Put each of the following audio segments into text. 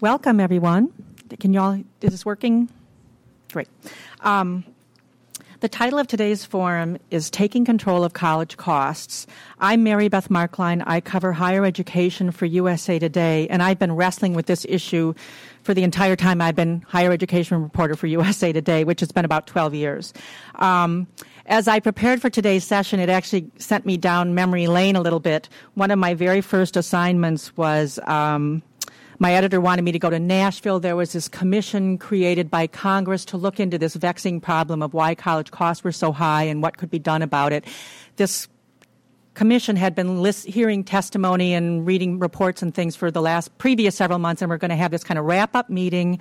Welcome, everyone. Can y'all, is this working? Great. Um, the title of today's forum is Taking Control of College Costs. I'm Mary Beth Marklein. I cover higher education for USA Today, and I've been wrestling with this issue for the entire time I've been higher education reporter for USA Today, which has been about 12 years. Um, as I prepared for today's session, it actually sent me down memory lane a little bit. One of my very first assignments was um, my editor wanted me to go to Nashville. There was this commission created by Congress to look into this vexing problem of why college costs were so high and what could be done about it. This commission had been list, hearing testimony and reading reports and things for the last previous several months, and we're going to have this kind of wrap up meeting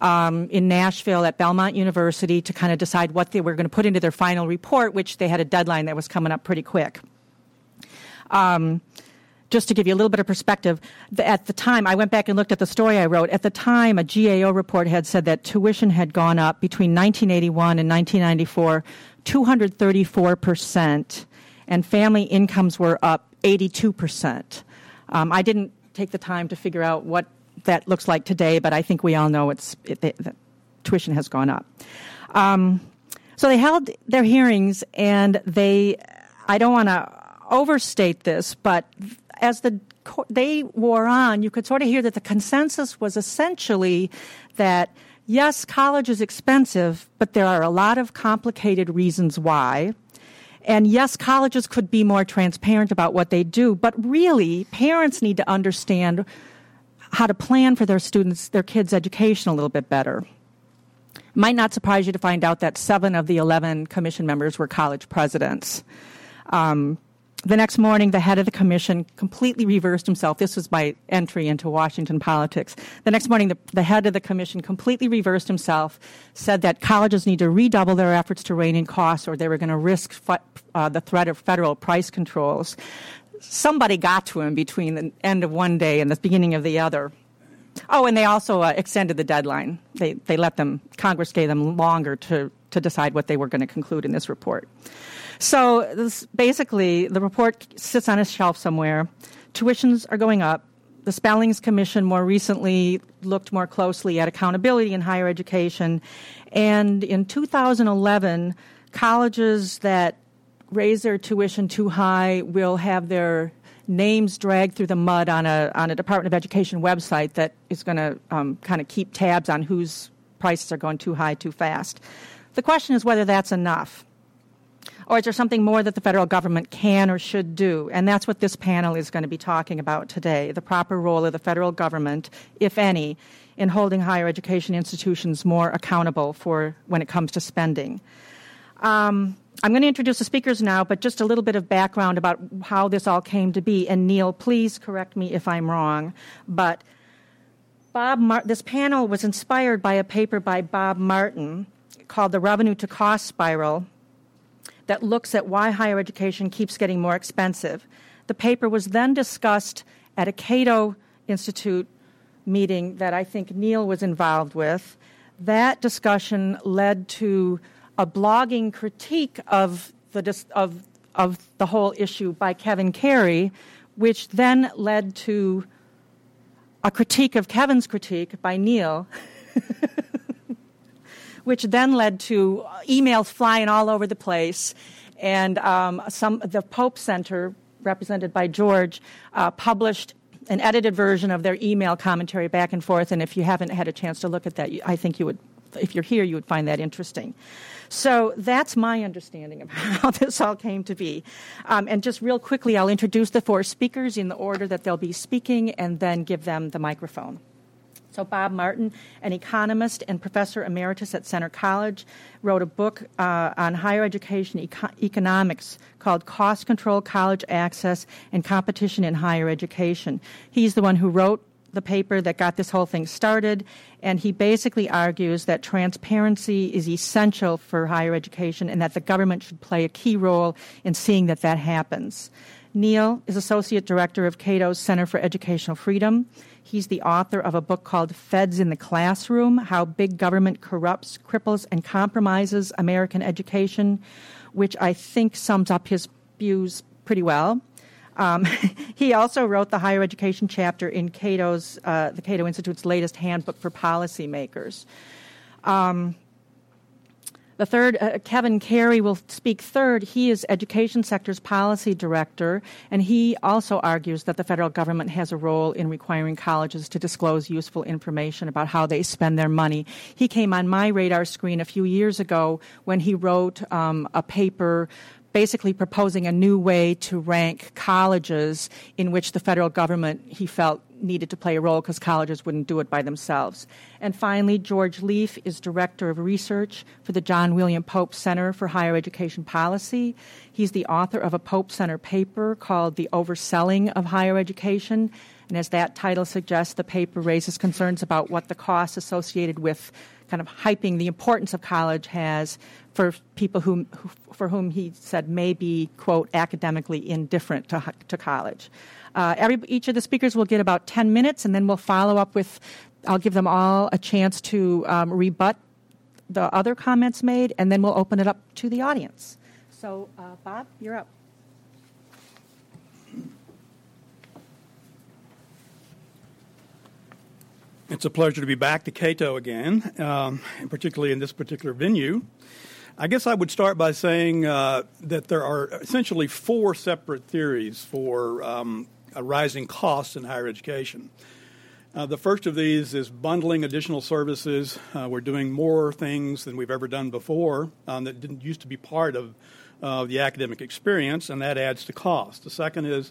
um, in Nashville at Belmont University to kind of decide what they were going to put into their final report, which they had a deadline that was coming up pretty quick. Um, just to give you a little bit of perspective, at the time, I went back and looked at the story I wrote. At the time, a GAO report had said that tuition had gone up between 1981 and 1994 234%, and family incomes were up 82%. Um, I didn't take the time to figure out what that looks like today, but I think we all know it's it, the tuition has gone up. Um, so they held their hearings, and they, I don't want to overstate this, but as the they wore on, you could sort of hear that the consensus was essentially that yes, college is expensive, but there are a lot of complicated reasons why. And yes, colleges could be more transparent about what they do, but really, parents need to understand how to plan for their students, their kids' education a little bit better. Might not surprise you to find out that seven of the 11 commission members were college presidents. Um, the next morning, the head of the commission completely reversed himself. This was my entry into Washington politics. The next morning, the, the head of the commission completely reversed himself, said that colleges need to redouble their efforts to rein in costs or they were going to risk uh, the threat of federal price controls. Somebody got to him between the end of one day and the beginning of the other. Oh, and they also uh, extended the deadline. They, they let them, Congress gave them longer to, to decide what they were going to conclude in this report. So this, basically, the report sits on a shelf somewhere. Tuitions are going up. The Spellings Commission more recently looked more closely at accountability in higher education. And in 2011, colleges that raise their tuition too high will have their names dragged through the mud on a, on a Department of Education website that is going to um, kind of keep tabs on whose prices are going too high too fast. The question is whether that's enough. Or is there something more that the federal government can or should do? And that's what this panel is going to be talking about today the proper role of the federal government, if any, in holding higher education institutions more accountable for when it comes to spending. Um, I'm going to introduce the speakers now, but just a little bit of background about how this all came to be. And Neal, please correct me if I'm wrong, but Bob Mar- this panel was inspired by a paper by Bob Martin called The Revenue to Cost Spiral that looks at why higher education keeps getting more expensive. The paper was then discussed at a Cato Institute meeting that I think Neal was involved with. That discussion led to a blogging critique of the, of, of the whole issue by Kevin Carey, which then led to a critique of Kevin's critique by Neal. which then led to emails flying all over the place. And um, some, the Pope Center, represented by George, uh, published an edited version of their email commentary back and forth. And if you haven't had a chance to look at that, I think you would, if you're here, you would find that interesting. So that's my understanding of how this all came to be. Um, and just real quickly, I'll introduce the four speakers in the order that they'll be speaking and then give them the microphone. So, Bob Martin, an economist and professor emeritus at Centre College, wrote a book uh, on higher education eco- economics called Cost Control College Access and Competition in Higher Education. He's the one who wrote the paper that got this whole thing started, and he basically argues that transparency is essential for higher education and that the government should play a key role in seeing that that happens. Neal is Associate Director of Cato's Center for Educational Freedom. He's the author of a book called Feds in the Classroom How Big Government Corrupts, Cripples, and Compromises American Education, which I think sums up his views pretty well. Um, he also wrote the higher education chapter in Cato's, uh, the Cato Institute's latest handbook for policymakers. Um, the third, uh, Kevin Carey will speak third. He is Education Sector's Policy Director, and he also argues that the federal government has a role in requiring colleges to disclose useful information about how they spend their money. He came on my radar screen a few years ago when he wrote um, a paper basically proposing a new way to rank colleges in which the federal government, he felt, needed to play a role because colleges wouldn't do it by themselves. And finally, George Leef is Director of Research for the John William Pope Center for Higher Education Policy. He's the author of a Pope Center paper called The Overselling of Higher Education. And as that title suggests, the paper raises concerns about what the costs associated with kind of hyping the importance of college has for people who, for whom he said may be, quote, academically indifferent to, to college. Uh, every, each of the speakers will get about 10 minutes, and then we'll follow up with, I'll give them all a chance to um, rebut the other comments made, and then we'll open it up to the audience. So, uh, Bob, you're up. It's a pleasure to be back to Cato again, um, particularly in this particular venue. I guess I would start by saying uh, that there are essentially four separate theories for um, rising costs in higher education. Uh, the first of these is bundling additional services. Uh, we're doing more things than we've ever done before um, that didn't used to be part of uh, the academic experience, and that adds to cost. The second is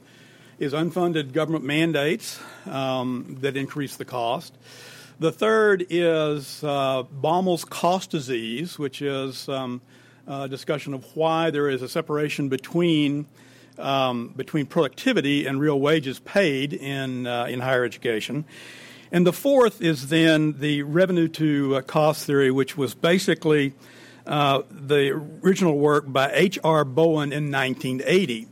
is unfunded government mandates um, that increase the cost. The third is uh, Baumol's cost disease, which is um, a discussion of why there is a separation between um, between productivity and real wages paid in uh, in higher education. And the fourth is then the revenue to uh, cost theory, which was basically uh, the original work by H.R. Bowen in 1980.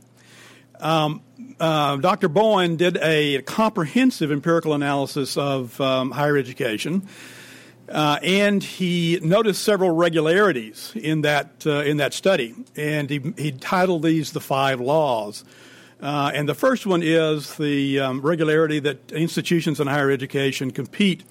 Um, uh, Dr. Bowen did a comprehensive empirical analysis of um, higher education, uh, and he noticed several regularities in that uh, in that study, and he, he titled these the five laws. Uh, and the first one is the um, regularity that institutions in higher education compete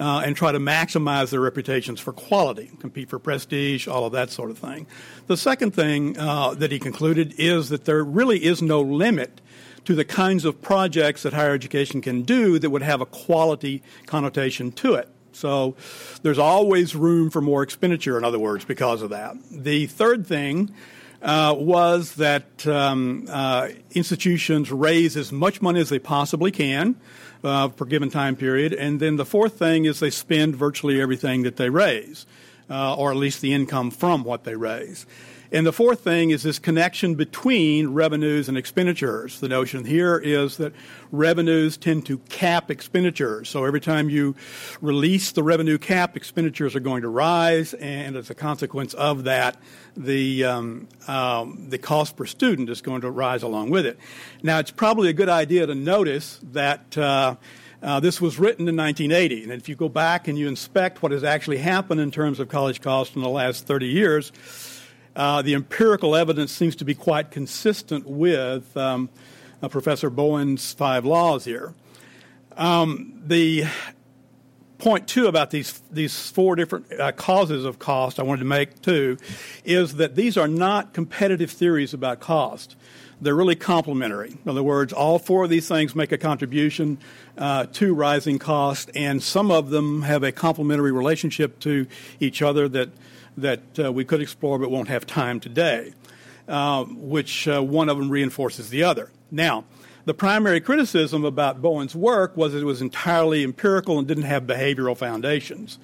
uh, and try to maximize their reputations for quality, compete for prestige, all of that sort of thing. The second thing uh, that he concluded is that there really is no limit to the kinds of projects that higher education can do that would have a quality connotation to it. So there's always room for more expenditure, in other words, because of that. The third thing uh, was that um, uh, institutions raise as much money as they possibly can uh, per given time period. And then the fourth thing is they spend virtually everything that they raise, uh, or at least the income from what they raise. And the fourth thing is this connection between revenues and expenditures. The notion here is that revenues tend to cap expenditures. So every time you release the revenue cap, expenditures are going to rise, and as a consequence of that, the um, um, the cost per student is going to rise along with it. Now, it's probably a good idea to notice that. Uh, uh, this was written in 1980, and if you go back and you inspect what has actually happened in terms of college costs in the last 30 years, uh, the empirical evidence seems to be quite consistent with um, uh, Professor Bowen's five laws here. Um, the point two about these these four different uh, causes of cost I wanted to make too is that these are not competitive theories about cost. They're really complementary. In other words, all four of these things make a contribution uh, to rising cost, and some of them have a complementary relationship to each other that that uh, we could explore but won't have time today, uh, which uh, one of them reinforces the other. Now, the primary criticism about Bowen's work was it was entirely empirical and didn't have behavioral foundations.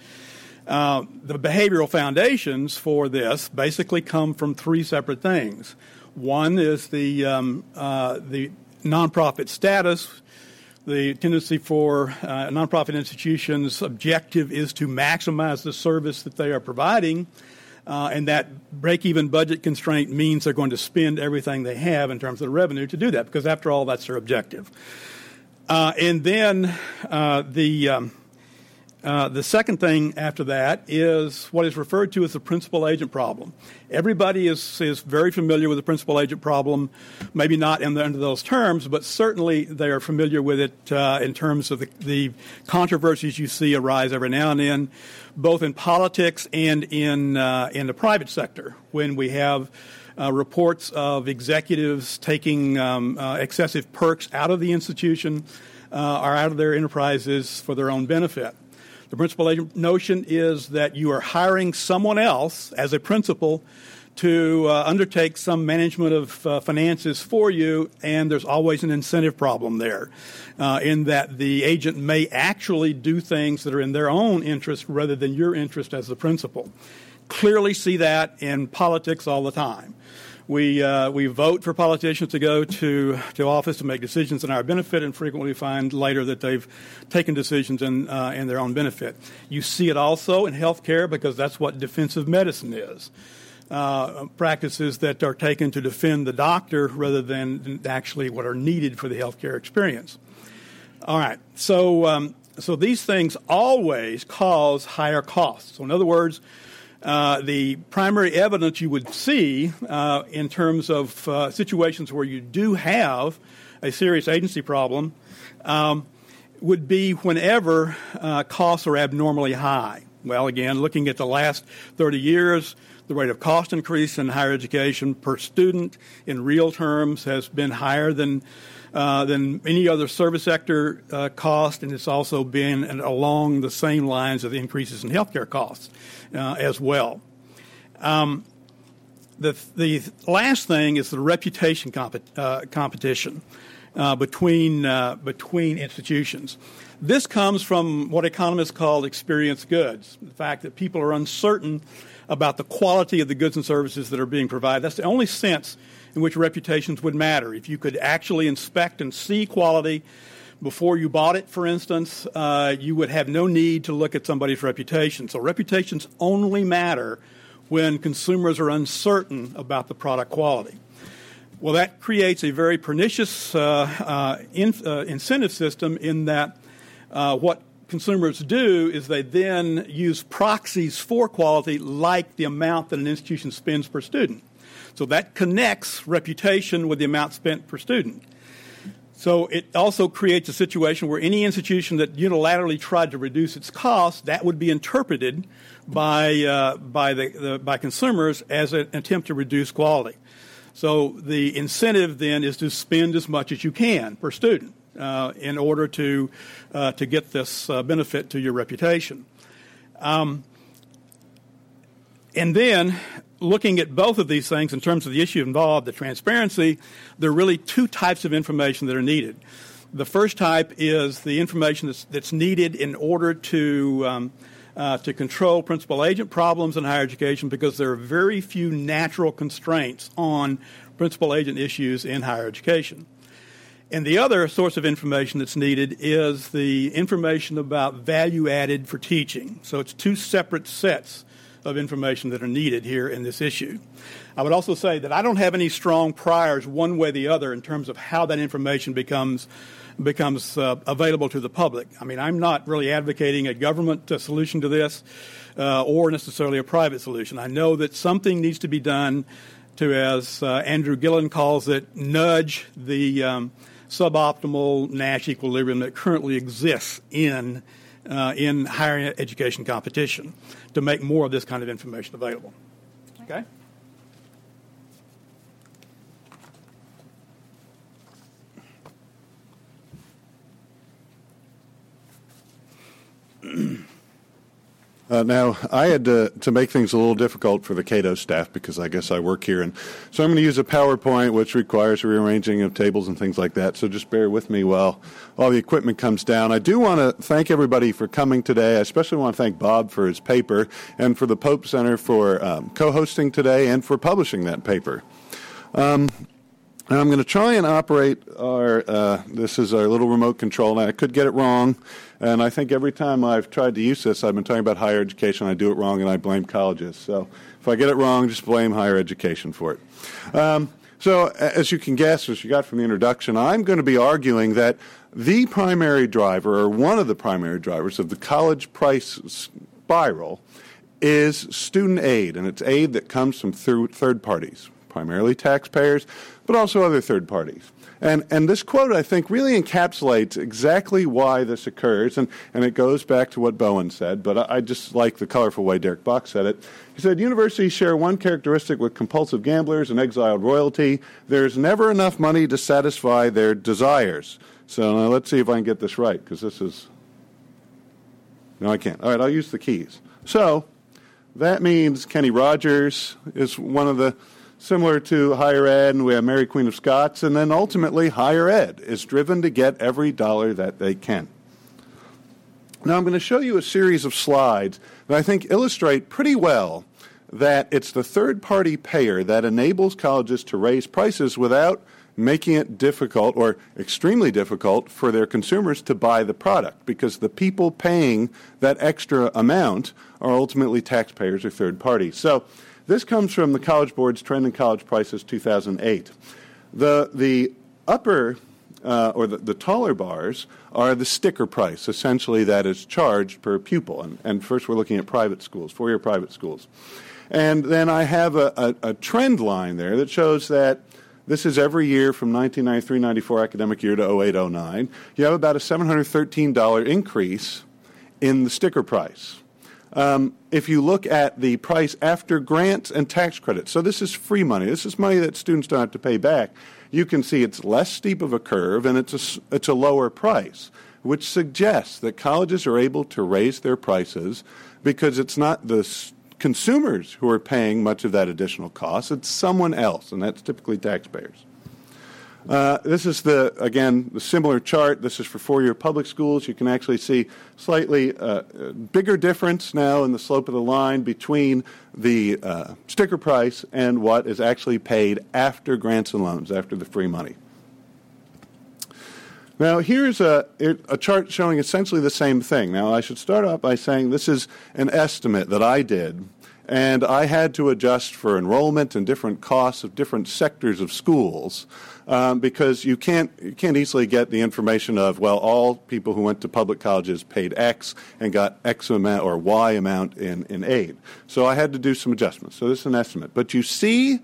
Uh, the behavioral foundations for this basically come from three separate things. One is the um, uh, the nonprofit status, the tendency for uh, nonprofit institutions' objective is to maximize the service that they are providing, uh, and that break-even budget constraint means they're going to spend everything they have in terms of the revenue to do that, because after all, that's their objective. Uh, and then uh, the um, Uh, the second thing after that is what is referred to as the principal agent problem. Everybody is, is very familiar with the principal agent problem, maybe not the, under those terms, but certainly they are familiar with it uh, in terms of the, the, controversies you see arise every now and then, both in politics and in, uh, in the private sector, when we have uh, reports of executives taking um, uh, excessive perks out of the institution uh, or out of their enterprises for their own benefit. The principal agent notion is that you are hiring someone else as a principal to uh, undertake some management of uh, finances for you, and there's always an incentive problem there, uh, in that the agent may actually do things that are in their own interest rather than your interest as the principal. Clearly see that in politics all the time. We, uh, we vote for politicians to go to, to office to make decisions in our benefit and frequently find later that they've taken decisions in, uh, in their own benefit. You see it also in healthcare because that's what defensive medicine is. Uh, practices that are taken to defend the doctor rather than actually what are needed for the healthcare experience. All right, so um, so these things always cause higher costs. So in other words, uh, the primary evidence you would see uh, in terms of uh, situations where you do have a serious agency problem um, would be whenever uh, costs are abnormally high. Well, again, looking at the last 30 years, the rate of cost increase in higher education per student in real terms has been higher than uh, than any other service sector uh, cost, and it's also been along the same lines of the increases in healthcare costs uh, as well. Um, the, the last thing is the reputation comp- uh, competition uh, between, between institutions. This comes from what economists call experience goods, the fact that people are uncertain about the quality of the goods and services that are being provided. That's the only sense in which reputations would matter. If you could actually inspect and see quality before you bought it, for instance, uh, you would have no need to look at somebody's reputation. So reputations only matter when consumers are uncertain about the product quality. Well, that creates a very pernicious uh, uh, in, uh, incentive system in that uh, what consumers do is they then use proxies for quality like the amount that an institution spends per student. So that connects reputation with the amount spent per student. So it also creates a situation where any institution that unilaterally tried to reduce its costs, that would be interpreted by, uh, by, the, the, by consumers as an attempt to reduce quality. So the incentive then is to spend as much as you can per student uh, in order to, uh, to get this uh, benefit to your reputation. Um, and then looking at both of these things in terms of the issue involved, the transparency, there are really two types of information that are needed. The first type is the information that's, that's needed in order to, um, uh, to control principal agent problems in higher education because there are very few natural constraints on principal agent issues in higher education. And the other source of information that's needed is the information about value added for teaching. So it's two separate sets of information that are needed here in this issue. I would also say that I don't have any strong priors one way or the other in terms of how that information becomes becomes uh, available to the public. I mean, I'm not really advocating a government uh, solution to this uh, or necessarily a private solution. I know that something needs to be done to, as uh, Andrew Gillen calls it, nudge the um, suboptimal Nash equilibrium that currently exists in uh, in higher education competition to make more of this kind of information available. Okay? Uh, now, I had to, to make things a little difficult for the Cato staff because I guess I work here. And so I'm going to use a PowerPoint, which requires rearranging of tables and things like that. So just bear with me while all the equipment comes down. I do want to thank everybody for coming today. I especially want to thank Bob for his paper and for the Pope Center for um, co hosting today and for publishing that paper. Um, I'm going to try and operate our, uh, this is our little remote control. Now, I could get it wrong, and I think every time I've tried to use this, I've been talking about higher education, I do it wrong, and I blame colleges. So if I get it wrong, just blame higher education for it. Um, so, as you can guess, as you got from the introduction, I'm going to be arguing that the primary driver, or one of the primary drivers, of the college price spiral is student aid, and it's aid that comes from third parties, primarily taxpayers, but also other third parties. And, and this quote, I think, really encapsulates exactly why this occurs, and, and it goes back to what Bowen said, but I, I just like the colorful way Derek Bok said it. He said, Universities share one characteristic with compulsive gamblers and exiled royalty there's never enough money to satisfy their desires. So now let's see if I can get this right, because this is. No, I can't. All right, I'll use the keys. So that means Kenny Rogers is one of the similar to higher ed, and we have Mary Queen of Scots, and then ultimately higher ed is driven to get every dollar that they can. Now, I'm going to show you a series of slides that I think illustrate pretty well that it's the third party payer that enables colleges to raise prices without making it difficult or extremely difficult for their consumers to buy the product because the people paying that extra amount are ultimately taxpayers or third parties. So, this comes from the College Board's Trend in College Prices 2008. The, the upper uh, or the, the, taller bars are the sticker price, essentially, that is charged per pupil. And, and first, we're looking at private schools, four year private schools. And then I have a, a, a, trend line there that shows that this is every year from 1993 94 academic year to 08 09. You have about a $713 increase in the sticker price. Um, if you look at the price after grants and tax credits, so this is free money, this is money that students don't have to pay back, you can see it's less steep of a curve and it's a, it's a lower price, which suggests that colleges are able to raise their prices because it's not the consumers who are paying much of that additional cost, it's someone else, and that's typically taxpayers. Uh, this is the again the similar chart. This is for four-year public schools. You can actually see slightly uh, bigger difference now in the slope of the line between the uh, sticker price and what is actually paid after grants and loans, after the free money. Now, here's a, a chart showing essentially the same thing. Now, I should start off by saying this is an estimate that I did and I had to adjust for enrollment and different costs of different sectors of schools um, because you can't you can't easily get the information of well all people who went to public colleges paid X and got X amount or Y amount in, in aid. So I had to do some adjustments. So this is an estimate, but you see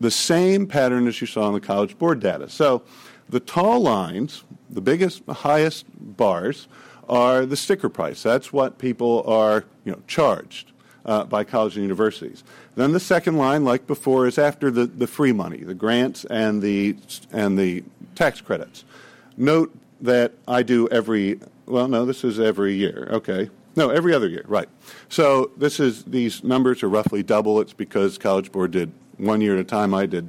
the same pattern as you saw in the College Board data. So the tall lines, the biggest, highest bars, are the sticker price. That's what people are you know charged uh, by colleges and universities. Then the second line, like before, is after the, the free money, the grants and the, and the tax credits. Note that I do every, well, no, this is every year. Okay. No, every other year, right. So this is, these numbers are roughly double. It's because College Board did one year at a time. I did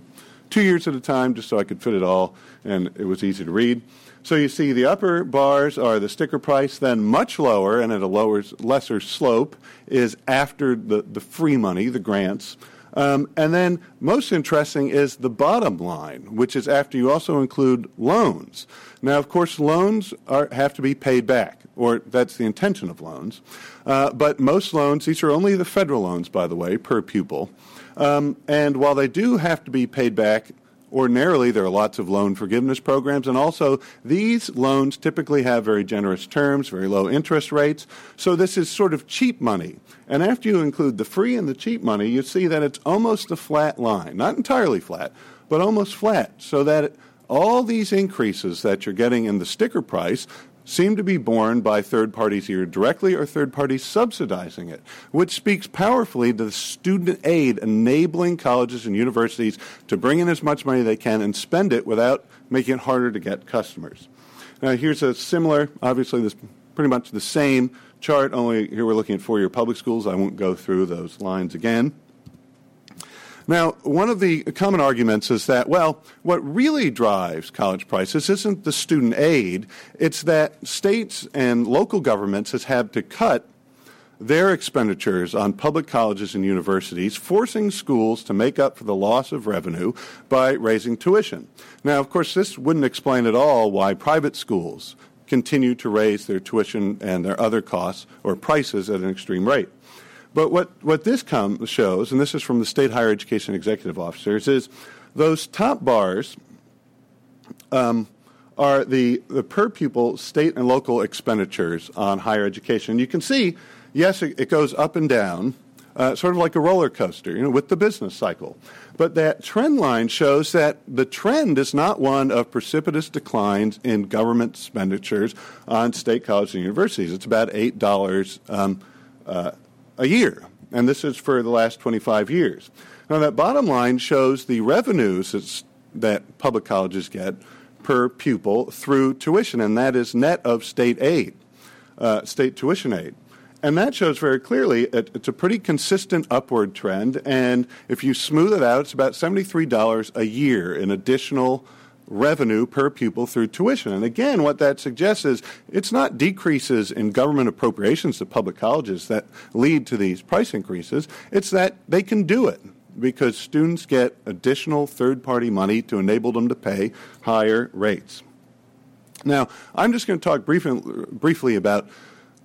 two years at a time just so I could fit it all, and it was easy to read. So you see the upper bars are the sticker price, then much lower and at a lower, lesser slope is after the, the free money, the grants. Um, and then most interesting is the bottom line, which is after you also include loans. Now, of course, loans are, have to be paid back, or that's the intention of loans. Uh, but most loans, these are only the federal loans, by the way, per pupil. Um, and while they do have to be paid back Ordinarily, there are lots of loan forgiveness programs, and also these loans typically have very generous terms, very low interest rates. So this is sort of cheap money. And after you include the free and the cheap money, you see that it's almost a flat line. Not entirely flat, but almost flat. So that all these increases that you're getting in the sticker price seem to be borne by third parties either directly or third parties subsidizing it, which speaks powerfully to the student aid enabling colleges and universities to bring in as much money they can and spend it without making it harder to get customers. Now, here's a similar, obviously, this pretty much the same chart, only here we're looking at four year public schools. I won't go through those lines again. Now, one of the common arguments is that, well, what really drives college prices isn't the student aid, it's that states and local governments has had to cut their expenditures on public colleges and universities, forcing schools to make up for the loss of revenue by raising tuition. Now, of course, this wouldn't explain at all why private schools continue to raise their tuition and their other costs or prices at an extreme rate. But what, what this com- shows, and this is from the State Higher Education Executive Officers, is those top bars um, are the, the per pupil state and local expenditures on higher education. You can see, yes, it, it goes up and down, uh, sort of like a roller coaster, you know, with the business cycle. But that trend line shows that the trend is not one of precipitous declines in government expenditures on state colleges and universities. It's about eight dollars um, uh, a year, and this is for the last 25 years. Now, that bottom line shows the revenues that public colleges get per pupil through tuition, and that is net of state aid, uh, state tuition aid. And that shows very clearly it, it's a pretty consistent upward trend. And if you smooth it out, it's about $73 a year in additional revenue per pupil through tuition. And again, what that suggests is it's not decreases in government appropriations to public colleges that lead to these price increases, it's that they can do it because students get additional third party money to enable them to pay higher rates. Now, I'm just going to talk briefly, briefly about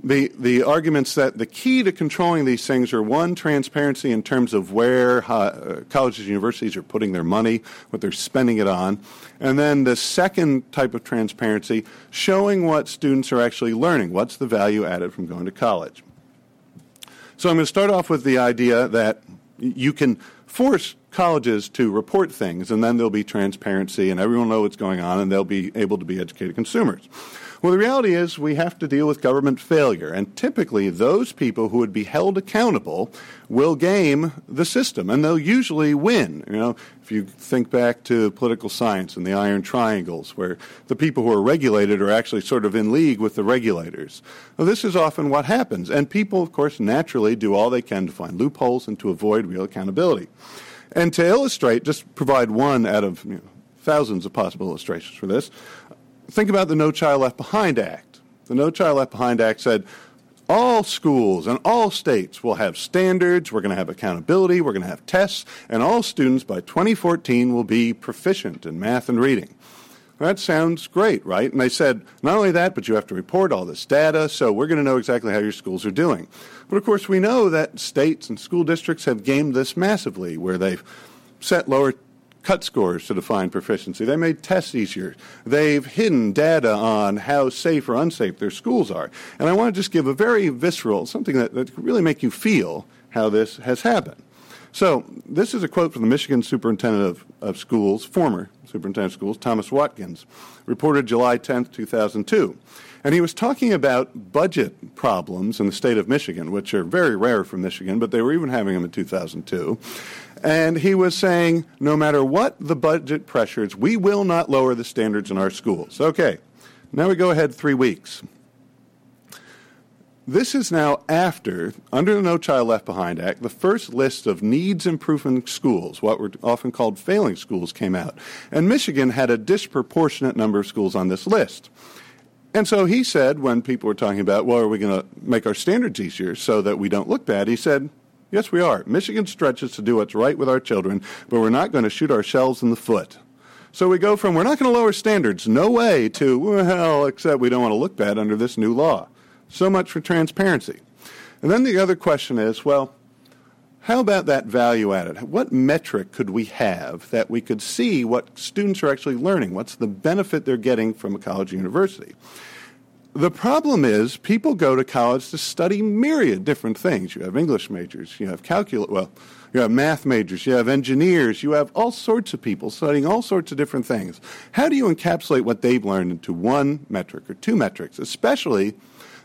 the, the arguments that the key to controlling these things are one, transparency in terms of where uh, colleges and universities are putting their money, what they're spending it on. And then the second type of transparency, showing what students are actually learning. What's the value added from going to college? So I'm going to start off with the idea that you can force colleges to report things, and then there'll be transparency, and everyone will know what's going on, and they'll be able to be educated consumers. Well, the reality is we have to deal with government failure, and typically those people who would be held accountable will game the system, and they'll usually win. You know, if you think back to political science and the iron triangles, where the people who are regulated are actually sort of in league with the regulators. Well, this is often what happens, and people, of course, naturally do all they can to find loopholes and to avoid real accountability. And to illustrate, just provide one out of you know, thousands of possible illustrations for this think about the No Child Left Behind Act. The No Child Left Behind Act said all schools and all states will have standards, we're going to have accountability, we're going to have tests, and all students by 2014 will be proficient in math and reading. That sounds great, right? And they said, not only that, but you have to report all this data, so we're going to know exactly how your schools are doing. But of course, we know that states and school districts have gamed this massively, where they've set lower cut scores to define proficiency. They made tests easier. They've hidden data on how safe or unsafe their schools are. And I want to just give a very visceral, something that, that really make you feel how this has happened. So, this is a quote from the Michigan Superintendent of, of Schools, former Superintendent of Schools, Thomas Watkins, reported July 10, 2002. And he was talking about budget problems in the state of Michigan, which are very rare for Michigan, but they were even having them in 2002. And he was saying, no matter what the budget pressures, we will not lower the standards in our schools. Okay, now we go ahead three weeks. This is now after, under the No Child Left Behind Act, the first list of needs improvement schools, what were often called failing schools, came out. And Michigan had a disproportionate number of schools on this list. And so he said, when people were talking about, well, are we going to make our standards easier so that we don't look bad? He said, Yes, we are. Michigan stretches to do what's right with our children, but we're not going to shoot ourselves in the foot. So we go from we're not going to lower standards, no way, to well, except we don't want to look bad under this new law. So much for transparency. And then the other question is well, how about that value added? What metric could we have that we could see what students are actually learning? What's the benefit they're getting from a college or university? The problem is people go to college to study myriad different things. You have English majors, you have calculus, well, you have math majors, you have engineers, you have all sorts of people studying all sorts of different things. How do you encapsulate what they've learned into one metric or two metrics, especially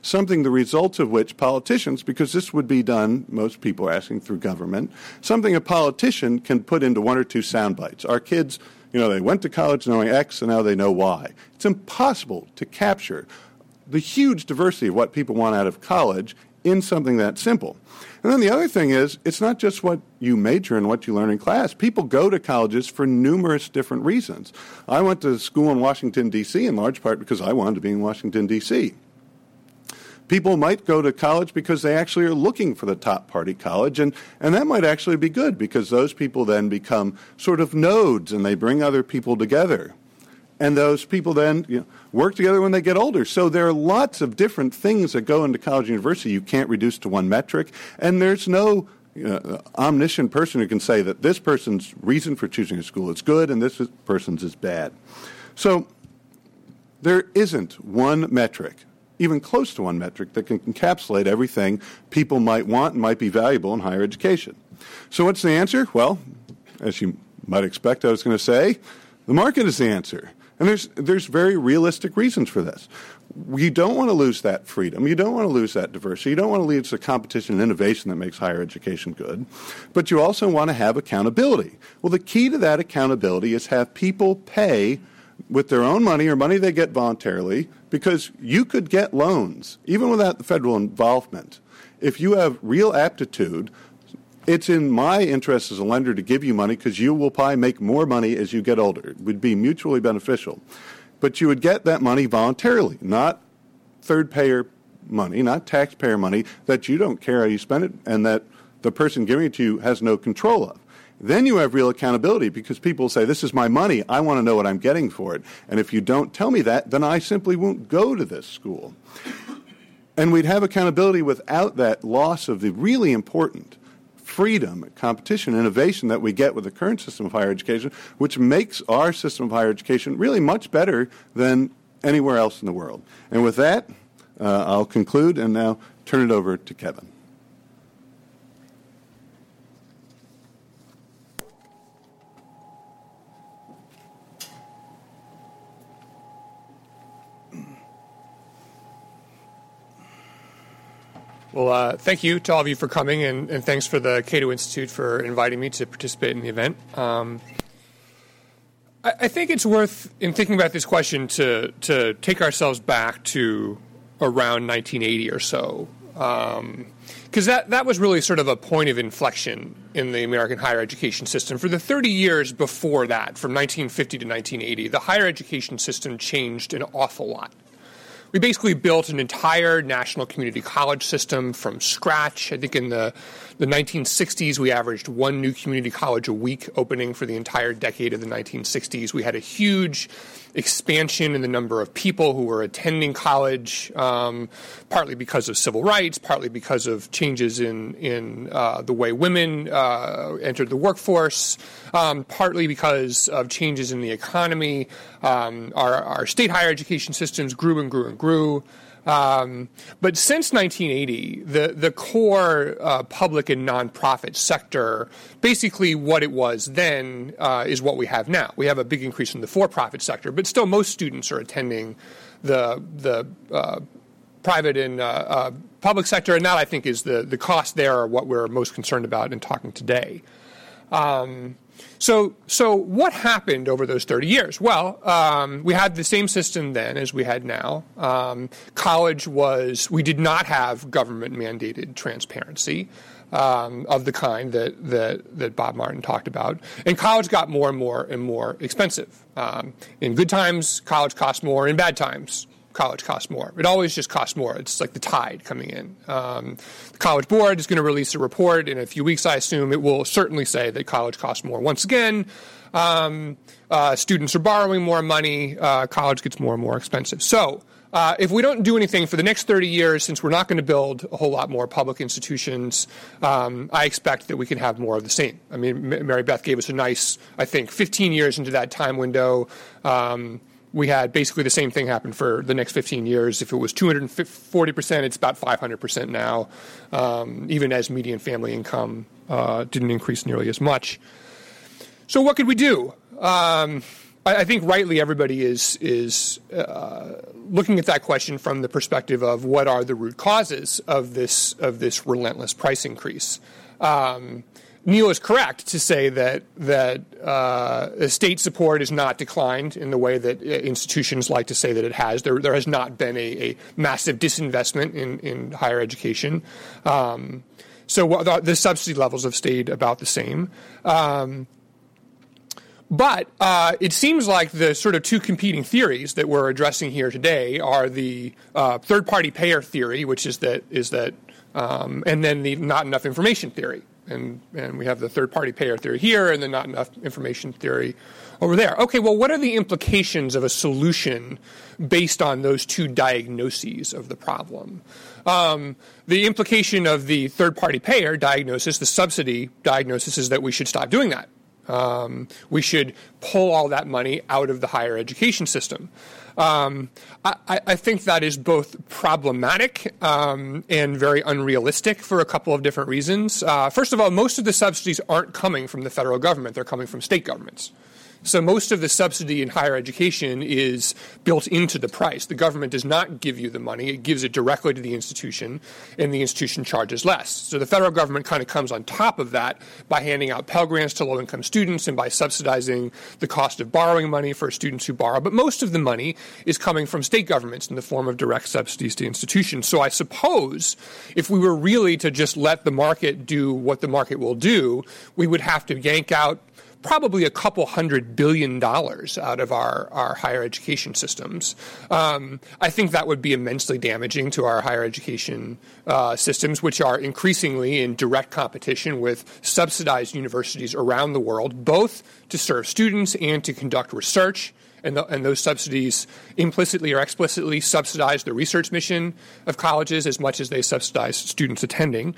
something the results of which politicians, because this would be done, most people are asking through government, something a politician can put into one or two sound bites. Our kids, you know, they went to college knowing X and now they know Y. It's impossible to capture the huge diversity of what people want out of college in something that simple. And then the other thing is, it's not just what you major in, what you learn in class. People go to colleges for numerous different reasons. I went to school in Washington, D.C., in large part because I wanted to be in Washington, D.C. People might go to college because they actually are looking for the top party college, and, and that might actually be good because those people then become sort of nodes and they bring other people together and those people then you know, work together when they get older. So there are lots of different things that go into college and university you can't reduce to one metric, and there's no uh, omniscient person who can say that this person's reason for choosing a school is good and this person's is bad. So There isn't one metric, even close to one metric, that can encapsulate everything people might want and might be valuable in higher education. So, what's the answer? Well, as you might expect, I was going to say, the market is the answer. And there's, there's very realistic reasons for this. You don't want to lose that freedom. You don't want to lose that diversity. You don't want to lose the competition and innovation that makes higher education good. But you also want to have accountability. Well, the key to that accountability is have people pay with their own money or money they get voluntarily because you could get loans, even without the federal involvement. If you have real aptitude, it's in my interest as a lender to give you money because you will probably make more money as you get older. It would be mutually beneficial. But you would get that money voluntarily, not third payer money, not taxpayer money that you don't care how you spend it and that the person giving it to you has no control of. Then you have real accountability because people say, This is my money. I want to know what I'm getting for it. And if you don't tell me that, then I simply won't go to this school. And we'd have accountability without that loss of the really important freedom, competition, innovation that we get with the current system of higher education, which makes our system of higher education really much better than anywhere else in the world. And with that, uh, I'll conclude and now turn it over to Kevin. Well, uh, thank you to all of you for coming, and, and, thanks for the Cato Institute for inviting me to participate in the event. Um, I, I, think it's worth, in thinking about this question, to, to take ourselves back to around 1980 or so. Because um, that, that was really sort of a point of inflection in the American higher education system. For the 30 years before that, from 1950 to 1980, the higher education system changed an awful lot we basically built an entire national community college system from scratch. I think in the, the 1960s, we averaged one new community college a week opening for the entire decade of the 1960s. We had a huge expansion in the number of people who were attending college, um, partly because of civil rights, partly because of changes in in uh, the way women uh, entered the workforce, um, partly because of changes in the economy. Um, our, our state higher education systems grew and grew and grew. Um, but since 1980, the the core uh, public and nonprofit sector, basically what it was then, uh, is what we have now. We have a big increase in the for-profit sector, but still most students are attending the the uh, private and uh, uh, public sector, and that I think is the the cost there are what we're most concerned about in talking today. Um, so, so what happened over those 30 years? Well, um, we had the same system then as we had now. Um, college was, we did not have government mandated transparency. Um, of the kind that, that, that Bob Martin talked about. And college got more and more and more expensive. Um, in good times, college cost more. In bad times, college costs more. It always just costs more. It's like the tide coming in. Um, the College Board is going to release a report in a few weeks, I assume. It will certainly say that college costs more. Once again, um, uh, students are borrowing more money, uh, college gets more and more expensive. So, uh, if we don't do anything for the next 30 years, since we're not going to build a whole lot more public institutions, um, I expect that we can have more of the same. I mean, Mary Beth gave us a nice, I think, 15 years into that time window. Um, we had basically the same thing happen for the next 15 years. If it was 240%, it's about 500% now, um, even as median family income uh, didn't increase nearly as much. So, what could we do? Um, I, I, think rightly everybody is, is uh, looking at that question from the perspective of what are the root causes of this, of this relentless price increase. Um, Neal is correct to say that that uh, state support has not declined in the way that uh, institutions like to say that it has. There, there has not been a, a massive disinvestment in, in higher education. Um, so the, the, subsidy levels have stayed about the same. Um, but uh, it seems like the sort of two competing theories that we're addressing here today are the uh, third-party payer theory, which is that is that, um, and then the not enough information theory and, and we have the third party payer theory here and the not enough information theory over there. Okay, well, what are the implications of a solution based on those two diagnoses of the problem? Um, the implication of the third party payer diagnosis, the subsidy diagnosis, is that we should stop doing that. Um, we should pull all that money out of the higher education system. Um, I, I, think that is both problematic um, and very unrealistic for a couple of different reasons. Uh, first of all, most of the subsidies aren't coming from the federal government, they're coming from state governments. So most of the subsidy in higher education is built into the price. The government does not give you the money, it gives it directly to the institution, and the institution charges less. So the federal government kind of comes on top of that by handing out Pell Grants to low income students and by subsidizing the cost of borrowing money for students who borrow. But most of the money is coming from state governments in the form of direct subsidies to institutions. So I suppose if we were really to just let the market do what the market will do, we would have to yank out probably a couple hundred billion dollars out of our, our higher education systems. Um, I think that would be immensely damaging to our higher education uh, systems, which are increasingly in direct competition with subsidized universities around the world, both to serve students and to conduct research. And, the, and, those subsidies implicitly or explicitly subsidize the research mission of colleges as much as they subsidize students attending.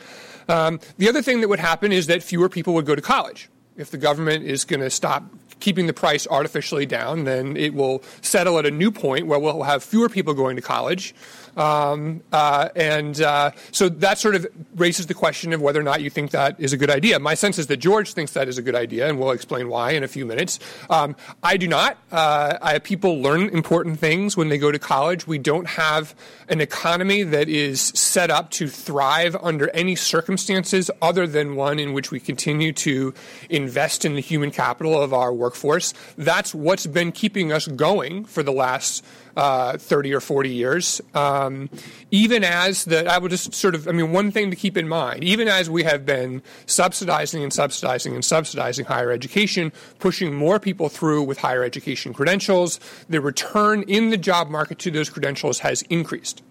Um, the other thing that would happen is that fewer people would go to college if the government is going to stop keeping the price artificially down, then it will settle at a new point where we'll have fewer people going to college um, uh, and uh, so that sort of raises the question of whether or not you think that is a good idea. My sense is that George thinks that is a good idea, and we'll explain why in a few minutes. Um, I do not. Uh, I, people learn important things when they go to college. We don't have an economy that is set up to thrive under any circumstances other than one in which we continue to invest in the human capital of our workforce. That's what's been keeping us going for the last uh, 30 or 40 years. Um, even as that, I would just sort of, I mean, one thing to keep in mind, even as we have been subsidizing and subsidizing and subsidizing higher education, pushing more people through with higher education credentials, the return in the job market to those credentials has increased.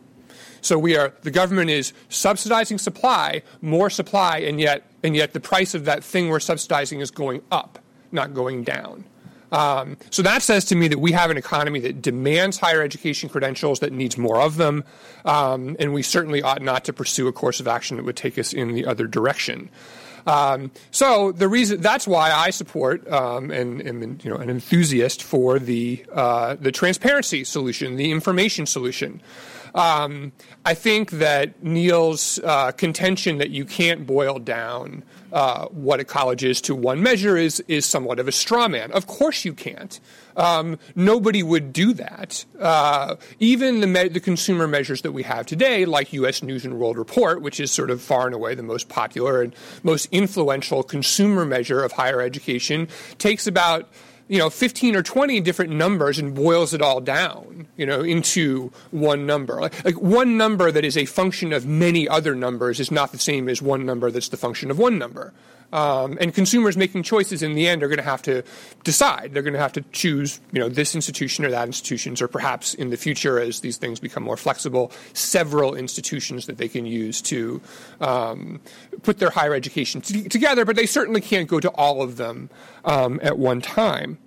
So we are the government is subsidizing supply, more supply, and yet and yet the price of that thing we're subsidizing is going up, not going down. Um, so that says to me that we have an economy that demands higher education credentials, that needs more of them, um, and we certainly ought not to pursue a course of action that would take us in the other direction. Um, so the reason that's why I support um, and am you know an enthusiast for the uh, the transparency solution, the information solution. Um, I think that Neal's uh, contention that you can't boil down uh, what a college is to one measure is is somewhat of a straw man. Of course you can't. Um, nobody would do that. Uh, even the me- the consumer measures that we have today, like U.S. News and World Report, which is sort of far and away the most popular and most influential consumer measure of higher education, takes about you know 15 or 20 different numbers and boils it all down you know into one number. Like, like, one number that is a function of many other numbers is not the same as one number that's the function of one number um, and consumers making choices in the end are going to have to decide. They're going to have to choose, you know, this institution or that institution, or perhaps in the future, as these things become more flexible, several institutions that they can use to um, put their higher education t- together. But they certainly can't go to all of them um, at one time.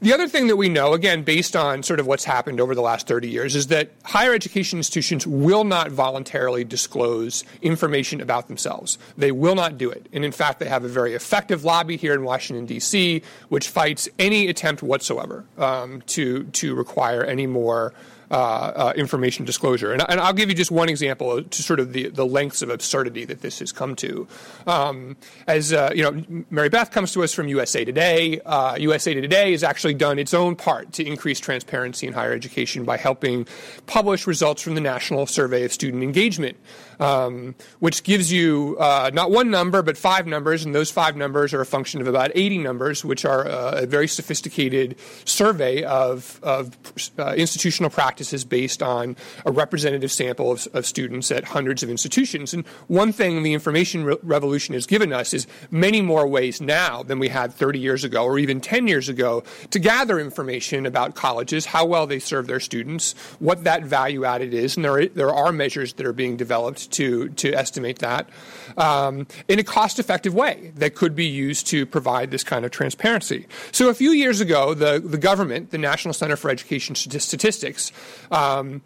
The other thing that we know, again, based on sort of what's happened over the last 30 years, is that higher education institutions will not voluntarily disclose information about themselves. They will not do it. And in fact, they have a very effective lobby here in Washington, D.C., which fights any attempt whatsoever um, to, to require any more uh, uh, information disclosure. And, and, I'll give you just one example to sort of the, the lengths of absurdity that this has come to. Um, as uh, you know, Mary Beth comes to us from USA Today. USA uh, Today has actually done its own part to increase transparency in higher education by helping publish results from the National Survey of Student Engagement um, which gives you uh, not one number but five numbers, and those five numbers are a function of about 80 numbers, which are uh, a very sophisticated survey of, of uh, institutional practices based on a representative sample of, of, students at hundreds of institutions. And one thing the information re- revolution has given us is many more ways now than we had 30 years ago or even 10 years ago to gather information about colleges, how well they serve their students, what that value added is, and there there are measures that are being developed to, to estimate that um, in a cost effective way that could be used to provide this kind of transparency. So a few years ago, the, the government, the National Center for Education Statistics, um,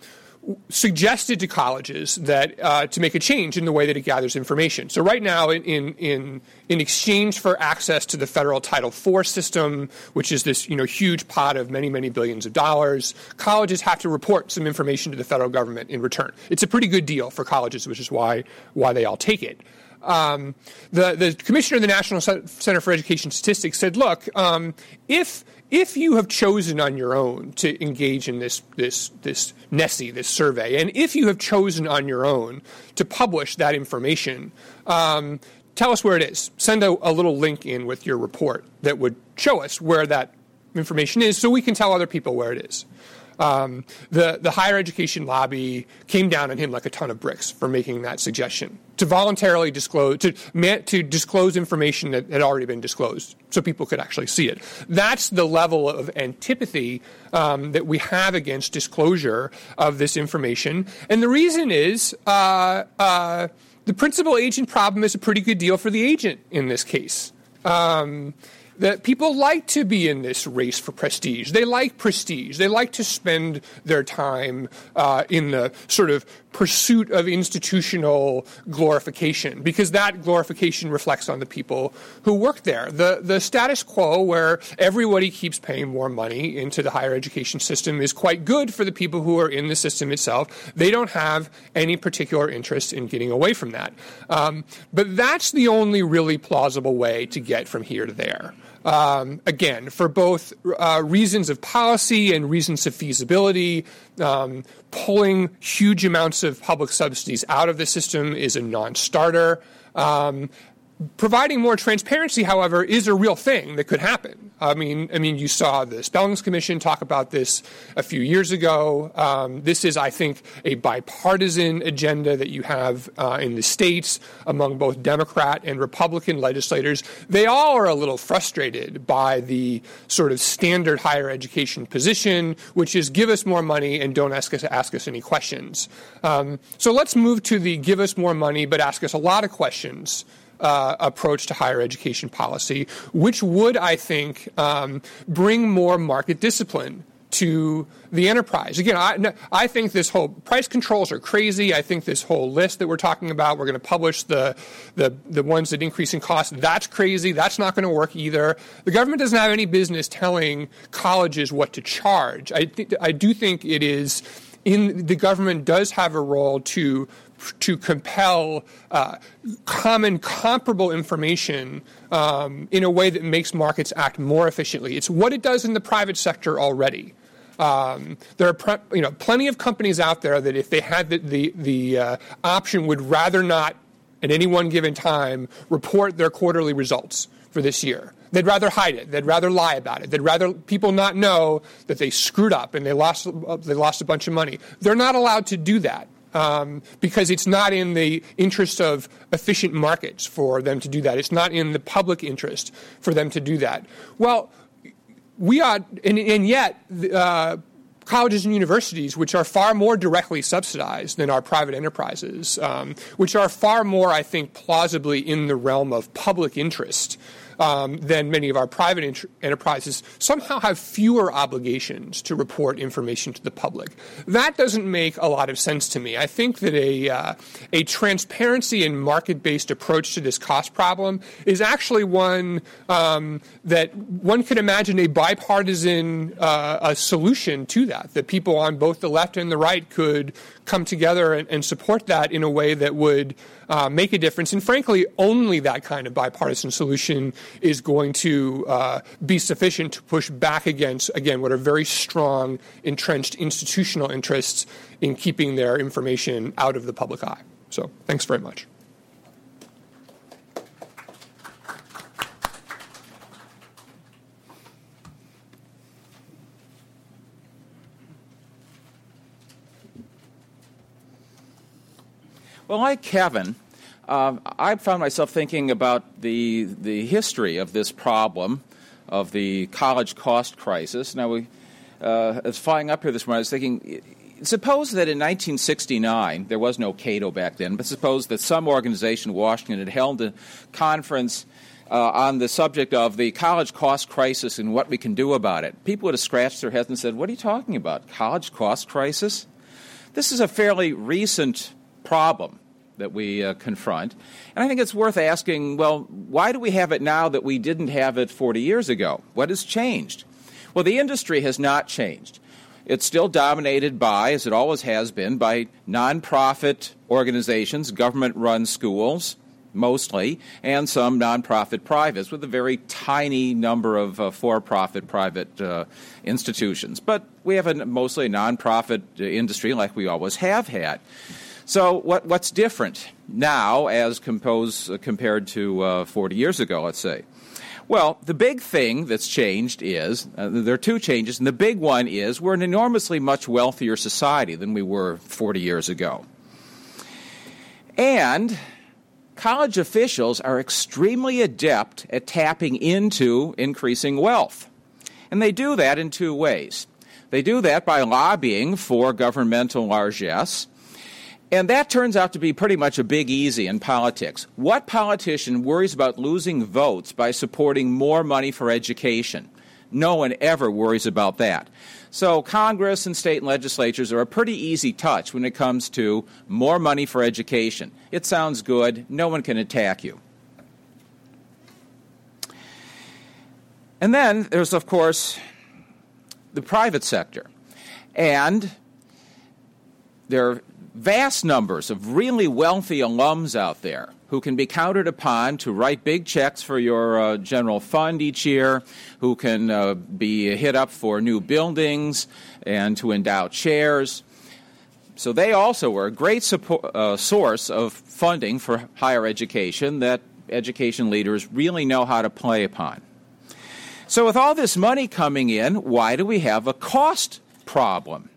suggested to colleges that uh, to make a change in the way that it gathers information. So right now, in, in, in exchange for access to the federal Title IV system, which is this you know huge pot of many many billions of dollars, colleges have to report some information to the federal government in return. It's a pretty good deal for colleges, which is why why they all take it. Um, the the commissioner of the National Center for Education Statistics said, "Look, um, if if you have chosen on your own to engage in this this this NSSE, this survey, and if you have chosen on your own to publish that information, um, tell us where it is. Send a, a, little link in with your report that would show us where that information is, so we can tell other people where it is." Um, the, the higher education lobby came down on him like a ton of bricks for making that suggestion to voluntarily disclose to, to disclose information that had already been disclosed so people could actually see it. That's the level of antipathy um, that we have against disclosure of this information. And the reason is uh, uh, the principal agent problem is a pretty good deal for the agent in this case. Um, that people like to be in this race for prestige. They like prestige. They like to spend their time uh, in the sort of pursuit of institutional glorification because that glorification reflects on the people who work there. The, the status quo where everybody keeps paying more money into the higher education system is quite good for the people who are in the system itself. They don't have any particular interest in getting away from that. Um, but that's the only really plausible way to get from here to there. Um, again, for both uh, reasons of policy and reasons of feasibility, um, pulling huge amounts of public subsidies out of the system is a non starter. Um, providing more transparency, however, is a real thing that could happen. I mean, I mean, you saw the Spellings Commission talk about this a few years ago. Um, this is, I think, a bipartisan agenda that you have uh, in the states among both Democrat and Republican legislators. They all are a little frustrated by the sort of standard higher education position, which is give us more money and don't ask us ask us any questions. Um, so let's move to the give us more money but ask us a lot of questions uh, approach to higher education policy, which would, I think, um, bring more market discipline to the enterprise. Again, I, I think this whole price controls are crazy. I think this whole list that we're talking about, we're going to publish the, the, the ones that increase in cost, that's crazy. That's not going to work either. The government doesn't have any business telling colleges what to charge. I, th- I do think it is in the government does have a role to to compel uh, common, comparable information um, in a way that makes markets act more efficiently. It's what it does in the private sector already. Um, there are pre- you know plenty of companies out there that if they had the the, the uh, option would rather not at any one given time report their quarterly results for this year. They'd rather hide it. They'd rather lie about it. They'd rather people not know that they screwed up and they lost they lost a bunch of money. They're not allowed to do that um, because it's not in the interest of efficient markets for them to do that. It's not in the public interest for them to do that. Well, we are, and, and yet, uh, colleges and universities, which are far more directly subsidized than our private enterprises, um, which are far more, I think, plausibly in the realm of public interest um, than many of our private enterprises somehow have fewer obligations to report information to the public. That doesn't make a lot of sense to me. I think that a, uh, a transparency and market based approach to this cost problem is actually one um, that one could imagine a bipartisan uh, a solution to that, that people on both the left and the right could come together and, and support that in a way that would uh, make a difference. And frankly, only that kind of bipartisan solution is going to uh, be sufficient to push back against, again, what are very strong, entrenched institutional interests in keeping their information out of the public eye. So, thanks very much. Well, like Kevin, uh, I found myself thinking about the the history of this problem of the college cost crisis. Now, we, uh, I was flying up here this morning. I was thinking, suppose that in 1969 there was no Cato back then, but suppose that some organization in Washington had held a conference. Uh, on the subject of the college cost crisis and what we can do about it. People would have scratched their heads and said, What are you talking about? College cost crisis? This is a fairly recent problem that we uh, confront. And I think it's worth asking well, why do we have it now that we didn't have it 40 years ago? What has changed? Well, the industry has not changed. It's still dominated by, as it always has been, by nonprofit organizations, government run schools, mostly, and some nonprofit privates, with a very tiny number of uh, for profit private uh, institutions. But we have a mostly nonprofit uh, industry like we always have had. So, what, what's different now as compose, uh, compared to uh, 40 years ago, let's say? Well, the big thing that's changed is uh, there are two changes, and the big one is we're an enormously much wealthier society than we were 40 years ago. And college officials are extremely adept at tapping into increasing wealth. And they do that in two ways. They do that by lobbying for governmental largesse and that turns out to be pretty much a big easy in politics. What politician worries about losing votes by supporting more money for education? No one ever worries about that. So, Congress and state legislatures are a pretty easy touch when it comes to more money for education. It sounds good, no one can attack you. And then there's, of course, the private sector. And there vast numbers of really wealthy alums out there who can be counted upon to write big checks for your uh, general fund each year, who can uh, be hit up for new buildings and to endow chairs. So they also are a great support, uh, source of funding for higher education that education leaders really know how to play upon. So, with all this money coming in, why do we have a cost problem?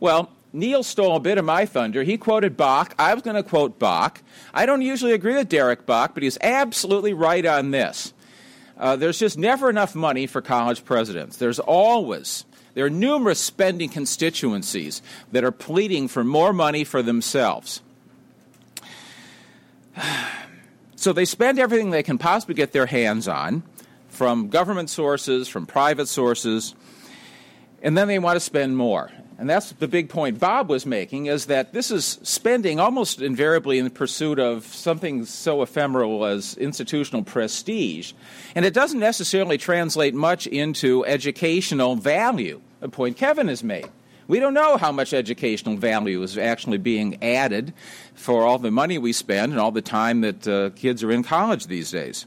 Well, Neal stole a bit of my thunder. He quoted Bok. I was going to quote Bok. I don't usually agree with Derek Bok, but he's absolutely right on this. Uh, there's just never enough money for college presidents. There's always, there are numerous spending constituencies that are pleading for more money for themselves. So they spend everything they can possibly get their hands on from government sources, from private sources, and then they want to spend more. And that's the big point Bob was making is that this is spending almost invariably in pursuit of something so ephemeral as institutional prestige. And it doesn't necessarily translate much into educational value, a point Kevin has made. We don't know how much educational value is actually being added for all the money we spend and all the time that uh, kids are in college these days.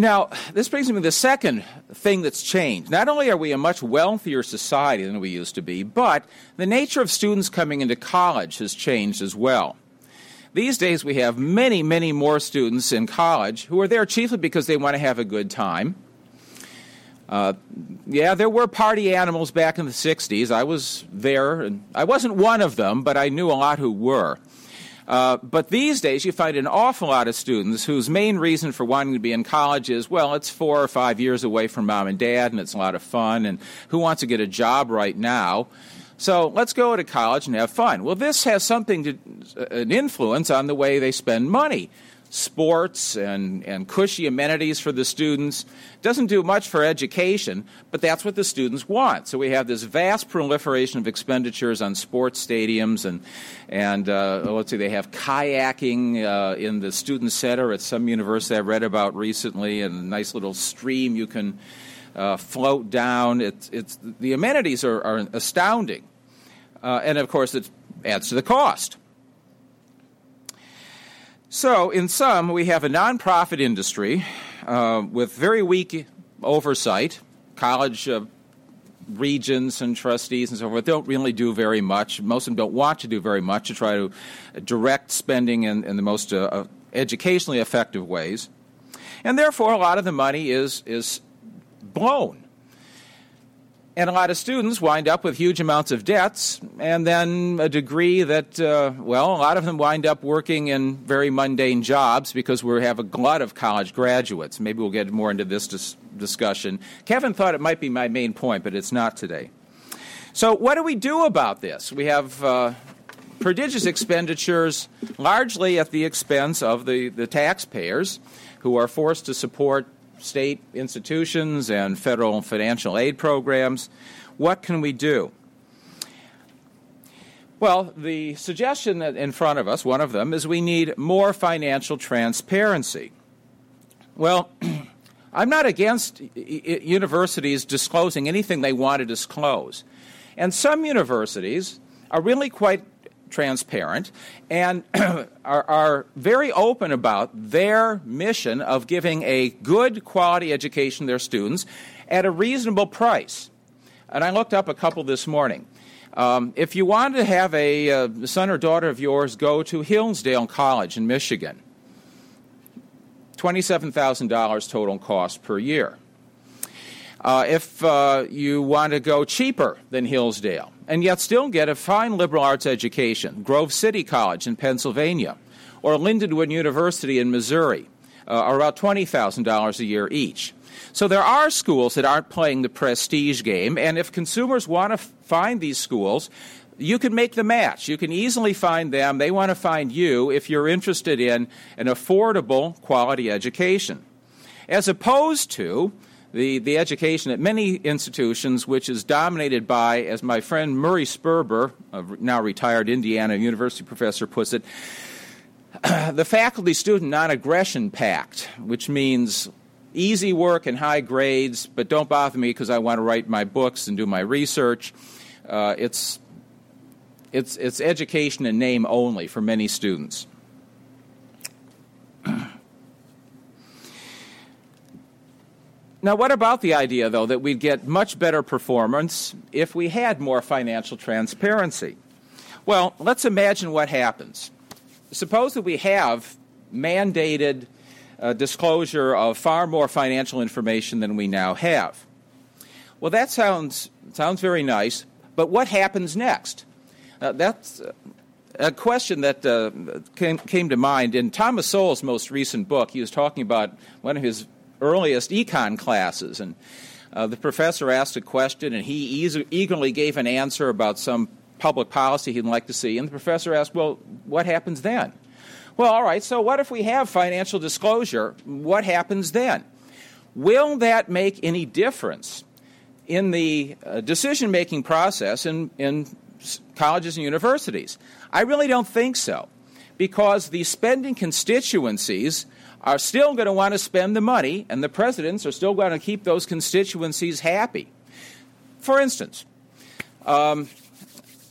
Now, this brings me to the second thing that's changed. Not only are we a much wealthier society than we used to be, but the nature of students coming into college has changed as well. These days, we have many, many more students in college who are there chiefly because they want to have a good time. Uh, yeah, there were party animals back in the 60s. I was there, and I wasn't one of them, but I knew a lot who were. Uh, but these days, you find an awful lot of students whose main reason for wanting to be in college is, well, it's four or five years away from mom and dad, and it's a lot of fun, and who wants to get a job right now? So let's go to college and have fun. Well, this has something to, an influence on the way they spend money sports and, and cushy amenities for the students. Doesn't do much for education, but that's what the students want. So we have this vast proliferation of expenditures on sports stadiums, and, and uh, let's see, they have kayaking uh, in the student center at some university I read about recently, and a nice little stream you can uh, float down. It's, it's, the amenities are, are astounding. Uh, and of course, it adds to the cost. So, in sum, we have a nonprofit industry uh, with very weak oversight. College uh, regents and trustees and so forth don't really do very much. Most of them don't want to do very much to try to direct spending in, in the most uh, uh educationally effective ways. And therefore, a lot of the money is, is blown. And a lot of students wind up with huge amounts of debts, and then a degree that, uh, well, a lot of them wind up working in very mundane jobs because we have a glut of college graduates. Maybe we'll get more into this dis- discussion. Kevin thought it might be my main point, but it's not today. So, what do we do about this? We have uh, prodigious expenditures, largely at the expense of the, the taxpayers, who are forced to support state institutions and federal financial aid programs. What can we do? Well, the suggestion in front of us, one of them, is we need more financial transparency. Well, I'm not against universities disclosing anything they want to disclose. And some universities are really quite transparent and are, are, very open about their mission of giving a good quality education to their students at a reasonable price. And I looked up a couple this morning. Um, if you wanted to have a uh, son or daughter of yours go to Hillsdale College in Michigan, $27,000 total cost per year. Uh, if uh, you want to go cheaper than Hillsdale and yet still get a fine liberal arts education, Grove City College in Pennsylvania or Lindenwood University in Missouri uh, are about $20,000 a year each. So there are schools that aren't playing the prestige game, and if consumers want to f- find these schools, you can make the match. You can easily find them. They want to find you if you're interested in an affordable quality education. As opposed to the, the education at many institutions, which is dominated by, as my friend Murray Sperber, a now retired Indiana University professor, puts it, the faculty student non aggression pact, which means easy work and high grades, but don't bother me because I want to write my books and do my research. Uh, it's, it's, it's education in name only for many students. Now, what about the idea, though, that we'd get much better performance if we had more financial transparency? Well, let's imagine what happens. Suppose that we have mandated uh, disclosure of far more financial information than we now have. Well, that sounds, sounds very nice, but what happens next? Uh, that's a question that uh, came, came to mind in Thomas Sowell's most recent book. He was talking about one of his earliest econ classes, and uh, the professor asked a question, and he eagerly gave an answer about some public policy he'd like to see. And the professor asked, Well, what happens then? Well, all right, so what if we have financial disclosure? What happens then? Will that make any difference in the uh, decision making process in, in colleges and universities? I really don't think so, because the spending constituencies are still going to want to spend the money, and the presidents are still going to keep those constituencies happy. For instance, um,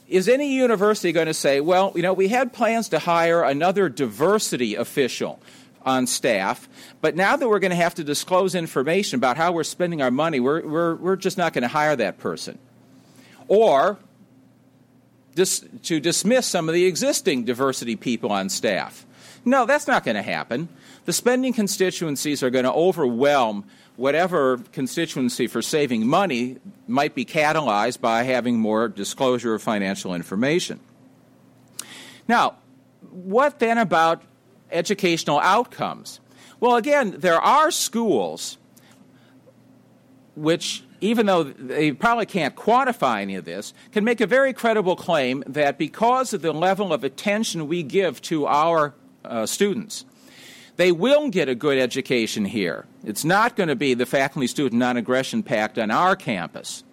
is any university going to say, well, you know, we had plans to hire another diversity official on staff, but now that we're going to have to disclose information about how we're spending our money, we're, we're, we're just not going to hire that person? Or dis- to dismiss some of the existing diversity people on staff. No, that's not going to happen. The spending constituencies are going to overwhelm whatever constituency for saving money might be catalyzed by having more disclosure of financial information. Now, what then about educational outcomes? Well, again, there are schools which, even though they probably can't quantify any of this, can make a very credible claim that because of the level of attention we give to our uh, students, they will get a good education here. It's not going to be the Faculty Student Non Aggression Pact on our campus.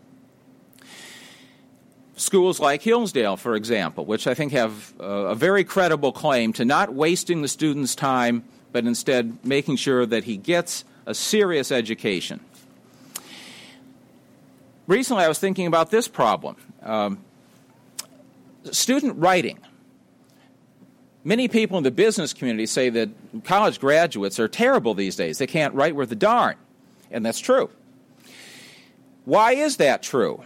Schools like Hillsdale, for example, which I think have a very credible claim to not wasting the student's time, but instead making sure that he gets a serious education. Recently, I was thinking about this problem um, student writing. Many people in the business community say that college graduates are terrible these days. They can't write worth a darn. And that's true. Why is that true?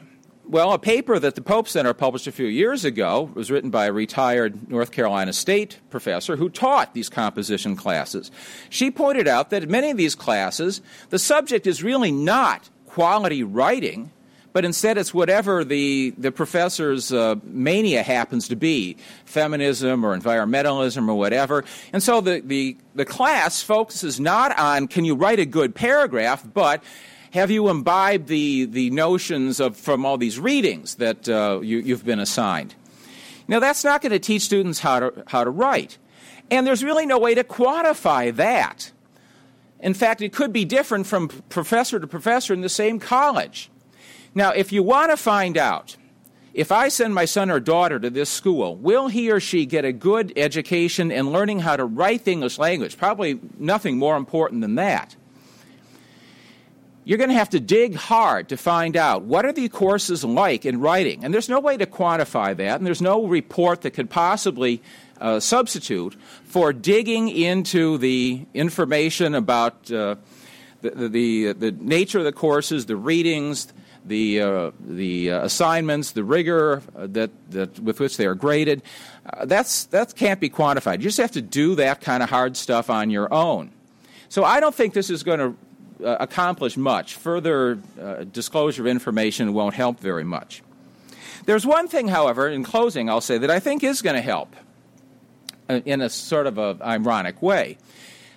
Well, a paper that the Pope Center published a few years ago was written by a retired North Carolina State professor who taught these composition classes. She pointed out that in many of these classes, the subject is really not quality writing, but instead it's whatever the, the professor's uh, mania happens to be feminism or environmentalism or whatever. And so the, the, the class focuses not on can you write a good paragraph, but have you imbibed the, the notions of, from all these readings that uh, you, you've been assigned? Now, that's not going to teach students how to, how to write. And there's really no way to quantify that. In fact, it could be different from professor to professor in the same college. Now, if you want to find out if I send my son or daughter to this school, will he or she get a good education in learning how to write the English language? Probably nothing more important than that. You're going to have to dig hard to find out what are the courses like in writing. And there's no way to quantify that, and there's no report that could possibly uh, substitute for digging into the information about uh, the, the, the, nature of the courses, the readings, the, uh, the uh, assignments, the rigor uh, that, that, with which they are graded. Uh, that's, that can't be quantified. You just have to do that kind of hard stuff on your own. So I don't think this is going to uh, accomplish much. Further uh, disclosure of information won't help very much. There's one thing, however, in closing, I'll say that I think is going to help in a sort of a ironic way.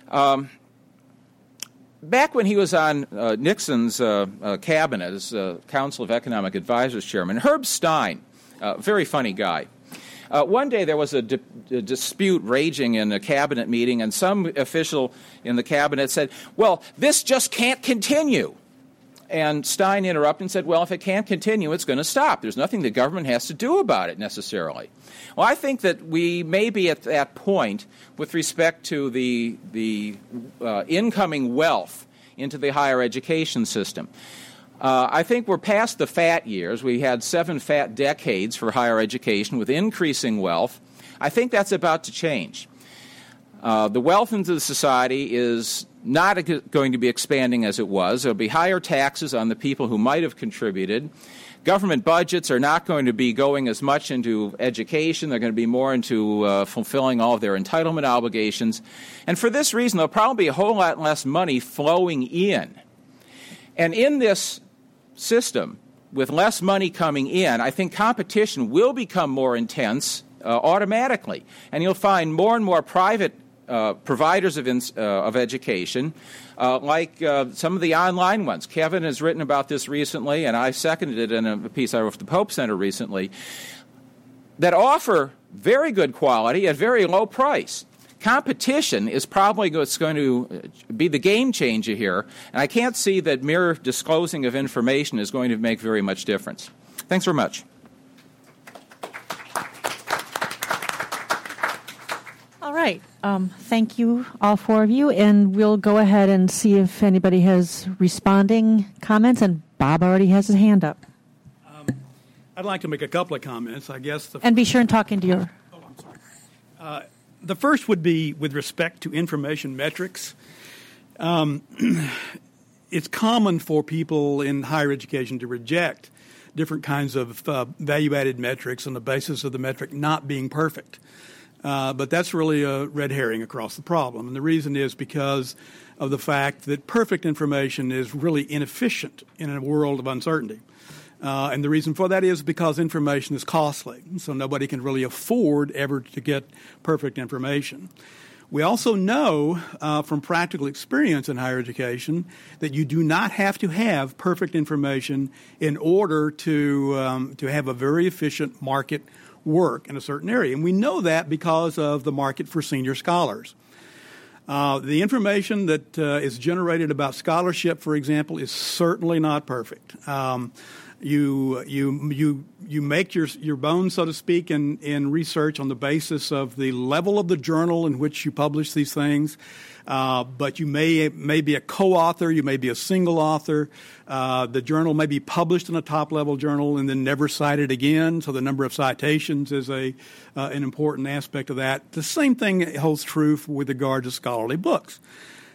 Um, back when he was on uh, Nixon's uh, uh, cabinet as uh, Council of Economic Advisors chairman, Herb Stein, a very funny guy. Uh, one day there was a, di- a, dispute raging in a cabinet meeting, and some official in the cabinet said, Well, this just can't continue. And Stein interrupted and said, Well, if it can't continue, it's going to stop. There's nothing the government has to do about it necessarily. Well, I think that we may be at that point with respect to the, the uh, incoming wealth into the higher education system. Uh, I think we're past the fat years. We had seven fat decades for higher education with increasing wealth. I think that's about to change. Uh, the wealth into the society is not going to be expanding as it was. There will be higher taxes on the people who might have contributed. Government budgets are not going to be going as much into education. They're going to be more into uh, fulfilling all of their entitlement obligations. And for this reason, there'll probably be a whole lot less money flowing in. And in this system, with less money coming in, I think competition will become more intense uh, automatically. And you'll find more and more private uh, providers of, uh, of education, uh, like uh, some of the online ones. Kevin has written about this recently, and I seconded it in a piece I wrote for the Pope Center recently, that offer very good quality at very low price. Competition is probably what's going to be the game changer here, and I can't see that mere disclosing of information is going to make very much difference. Thanks very much. Right. Um, thank you, all four of you, and we'll go ahead and see if anybody has responding comments. And Bob already has his hand up. Um, I'd like to make a couple of comments. I guess. The and be sure and talk into your. Oh, I'm sorry. Uh, the first would be with respect to information metrics. Um, it's common for people in higher education to reject different kinds of uh, value added metrics on the basis of the metric not being perfect. Uh, but that's really a red herring across the problem. And the reason is because of the fact that perfect information is really inefficient in a world of uncertainty. Uh, and the reason for that is because information is costly. So nobody can really afford ever to get perfect information. We also know uh, from practical experience in higher education that you do not have to have perfect information in order to, um, to have a very efficient market work in a certain area. And we know that because of the market for senior scholars. Uh, the information that uh, is generated about scholarship, for example, is certainly not perfect. Um, you you you you make your your bones, so to speak, in in research on the basis of the level of the journal in which you publish these things. Uh, but you may may be a co-author, you may be a single author. Uh, the journal may be published in a top-level journal and then never cited again. So the number of citations is a uh, an important aspect of that. The same thing holds true with regard to scholarly books.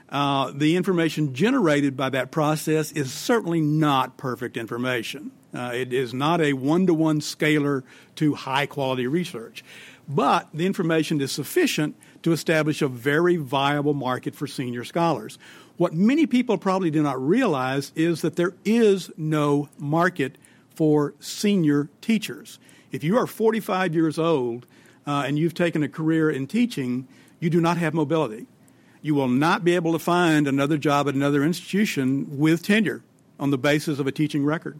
Uh, the information generated by that process is certainly not perfect information. Uh, it is not a one to one scalar to high quality research. But the information is sufficient to establish a very viable market for senior scholars. What many people probably do not realize is that there is no market for senior teachers. If you are 45 years old uh, and you've taken a career in teaching, you do not have mobility. You will not be able to find another job at another institution with tenure on the basis of a teaching record.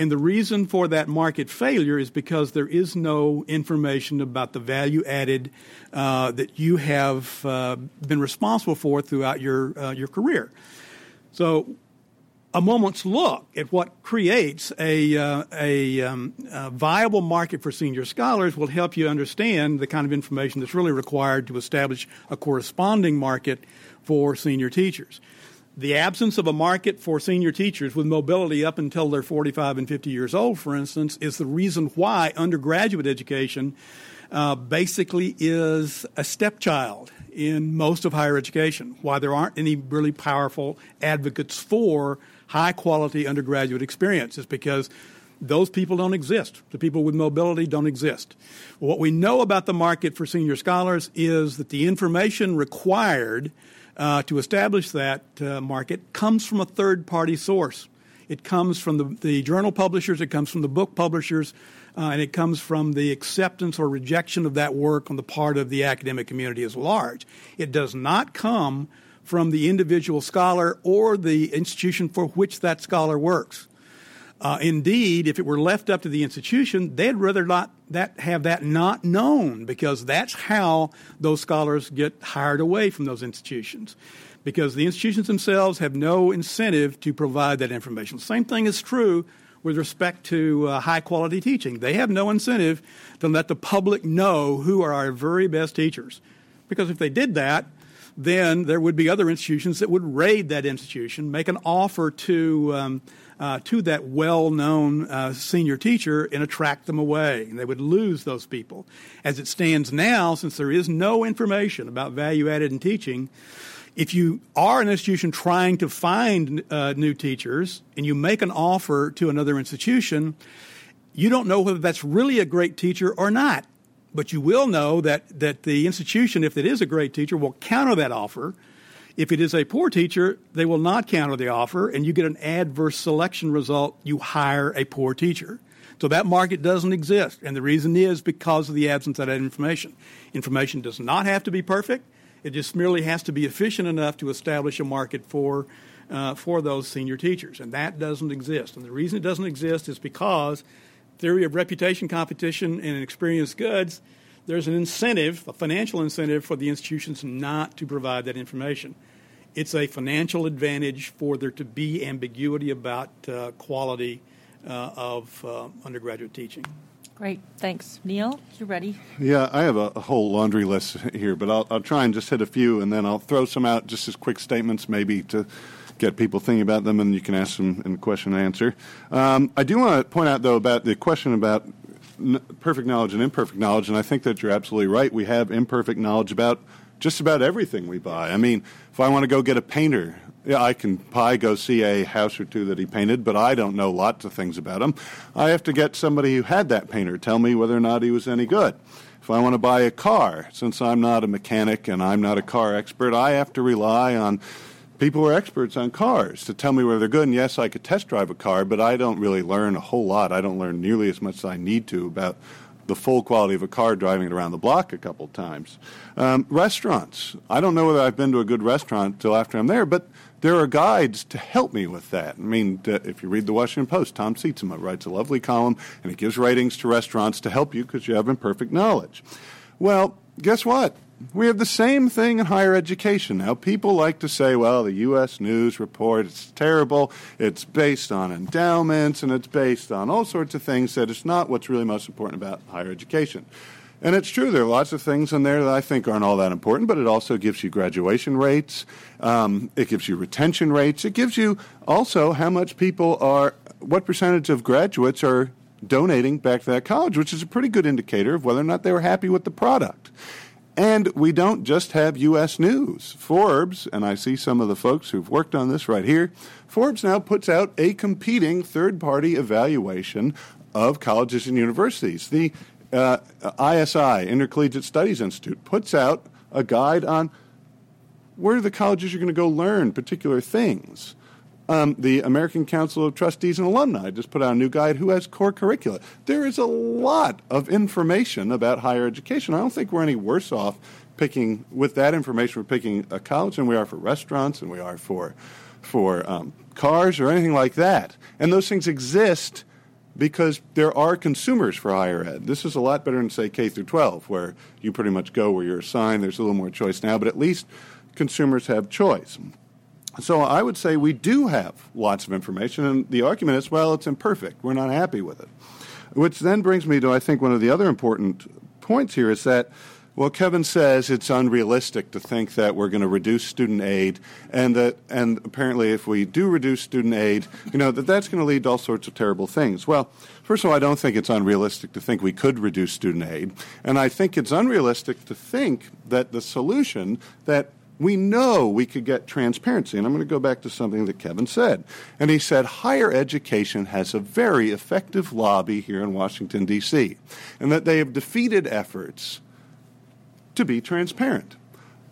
And the reason for that market failure is because there is no information about the value added uh, that you have uh, been responsible for throughout your, uh, your career. So a moment's look at what creates a, uh, a, um, a, viable market for senior scholars will help you understand the kind of information that's really required to establish a corresponding market for senior teachers. The absence of a market for senior teachers with mobility up until they're 45 and 50 years old, for instance, is the reason why undergraduate education uh, basically is a stepchild in most of higher education, why there aren't any really powerful advocates for high quality undergraduate experience is because those people don't exist. The people with mobility don't exist. What we know about the market for senior scholars is that the information required uh, to establish that uh, market comes from a third party source. It comes from the, the, journal publishers, it comes from the book publishers, uh, and it comes from the acceptance or rejection of that work on the part of the academic community as large. It does not come from the individual scholar or the institution for which that scholar works. Uh, indeed, if it were left up to the institution, they'd rather not that have that not known because that's how those scholars get hired away from those institutions. Because the institutions themselves have no incentive to provide that information. Same thing is true with respect to uh, high quality teaching. They have no incentive to let the public know who are our very best teachers. Because if they did that, then there would be other institutions that would raid that institution, make an offer to um, uh, to that well-known uh, senior teacher, and attract them away. And they would lose those people. As it stands now, since there is no information about value added in teaching, if you are an institution trying to find uh, new teachers and you make an offer to another institution, you don't know whether that's really a great teacher or not. But you will know that, that the institution, if it is a great teacher, will counter that offer. If it is a poor teacher, they will not counter the offer, and you get an adverse selection result. You hire a poor teacher. So that market doesn't exist. And the reason is because of the absence of that information. Information does not have to be perfect, it just merely has to be efficient enough to establish a market for. Uh, for those senior teachers, and that doesn't exist. And the reason it doesn't exist is because theory of reputation competition and experienced goods, there's an incentive, a financial incentive for the institutions not to provide that information. It's a financial advantage for there to be ambiguity about uh, quality uh, of uh, undergraduate teaching. Great, thanks. Neal, you ready? Yeah, I have a, a whole laundry list here, but I'll, I'll try and just hit a few and then I'll throw some out just as quick statements, maybe to get people thinking about them, and you can ask them in question and answer. Um, I do want to point out, though, about the question about n- perfect knowledge and imperfect knowledge, and I think that you're absolutely right. We have imperfect knowledge about just about everything we buy. I mean, if I want to go get a painter, yeah, I can probably go see a house or two that he painted, but I don't know lots of things about him. I have to get somebody who had that painter tell me whether or not he was any good. If I want to buy a car, since I'm not a mechanic and I'm not a car expert, I have to rely on people who are experts on cars to tell me whether they're good. And yes, I could test drive a car, but I don't really learn a whole lot. I don't learn nearly as much as I need to about the full quality of a car driving it around the block a couple times. Um, restaurants. I don't know whether I've been to a good restaurant until after I'm there, but there are guides to help me with that. I mean, if you read the Washington Post, Tom Sietsema writes a lovely column, and it gives ratings to restaurants to help you because you have imperfect knowledge. Well, guess what? We have the same thing in higher education. Now, people like to say, well, the U.S. News report, it's terrible. It's based on endowments and it's based on all sorts of things that it's not what's really most important about higher education. And it's true, there are lots of things in there that I think aren't all that important, but it also gives you graduation rates, um, it gives you retention rates, it gives you also how much people are, what percentage of graduates are donating back to that college, which is a pretty good indicator of whether or not they were happy with the product. And we don't just have U.S. news. Forbes, and I see some of the folks who've worked on this right here, Forbes now puts out a competing third party evaluation of colleges and universities. The uh, ISI, Intercollegiate Studies Institute, puts out a guide on where the colleges are going to go learn particular things. Um, the American Council of Trustees and Alumni just put out a new guide who has core curricula. There is a lot of information about higher education. I don't think we're any worse off picking with that information. We're picking a college than we are for restaurants and we are for for um, cars or anything like that. And those things exist because there are consumers for higher ed. This is a lot better than say K through 12, where you pretty much go where you're assigned. There's a little more choice now, but at least consumers have choice. So I would say we do have lots of information, and the argument is, well, it's imperfect. We're not happy with it. Which then brings me to, I think, one of the other important points here is that well, Kevin says it's unrealistic to think that we're going to reduce student aid, and that, and apparently, if we do reduce student aid, you know that that's going to lead to all sorts of terrible things. Well, first of all, I don't think it's unrealistic to think we could reduce student aid, and I think it's unrealistic to think that the solution that we know we could get transparency. And I'm going to go back to something that Kevin said. And he said higher education has a very effective lobby here in Washington, D.C., and that they have defeated efforts to be transparent.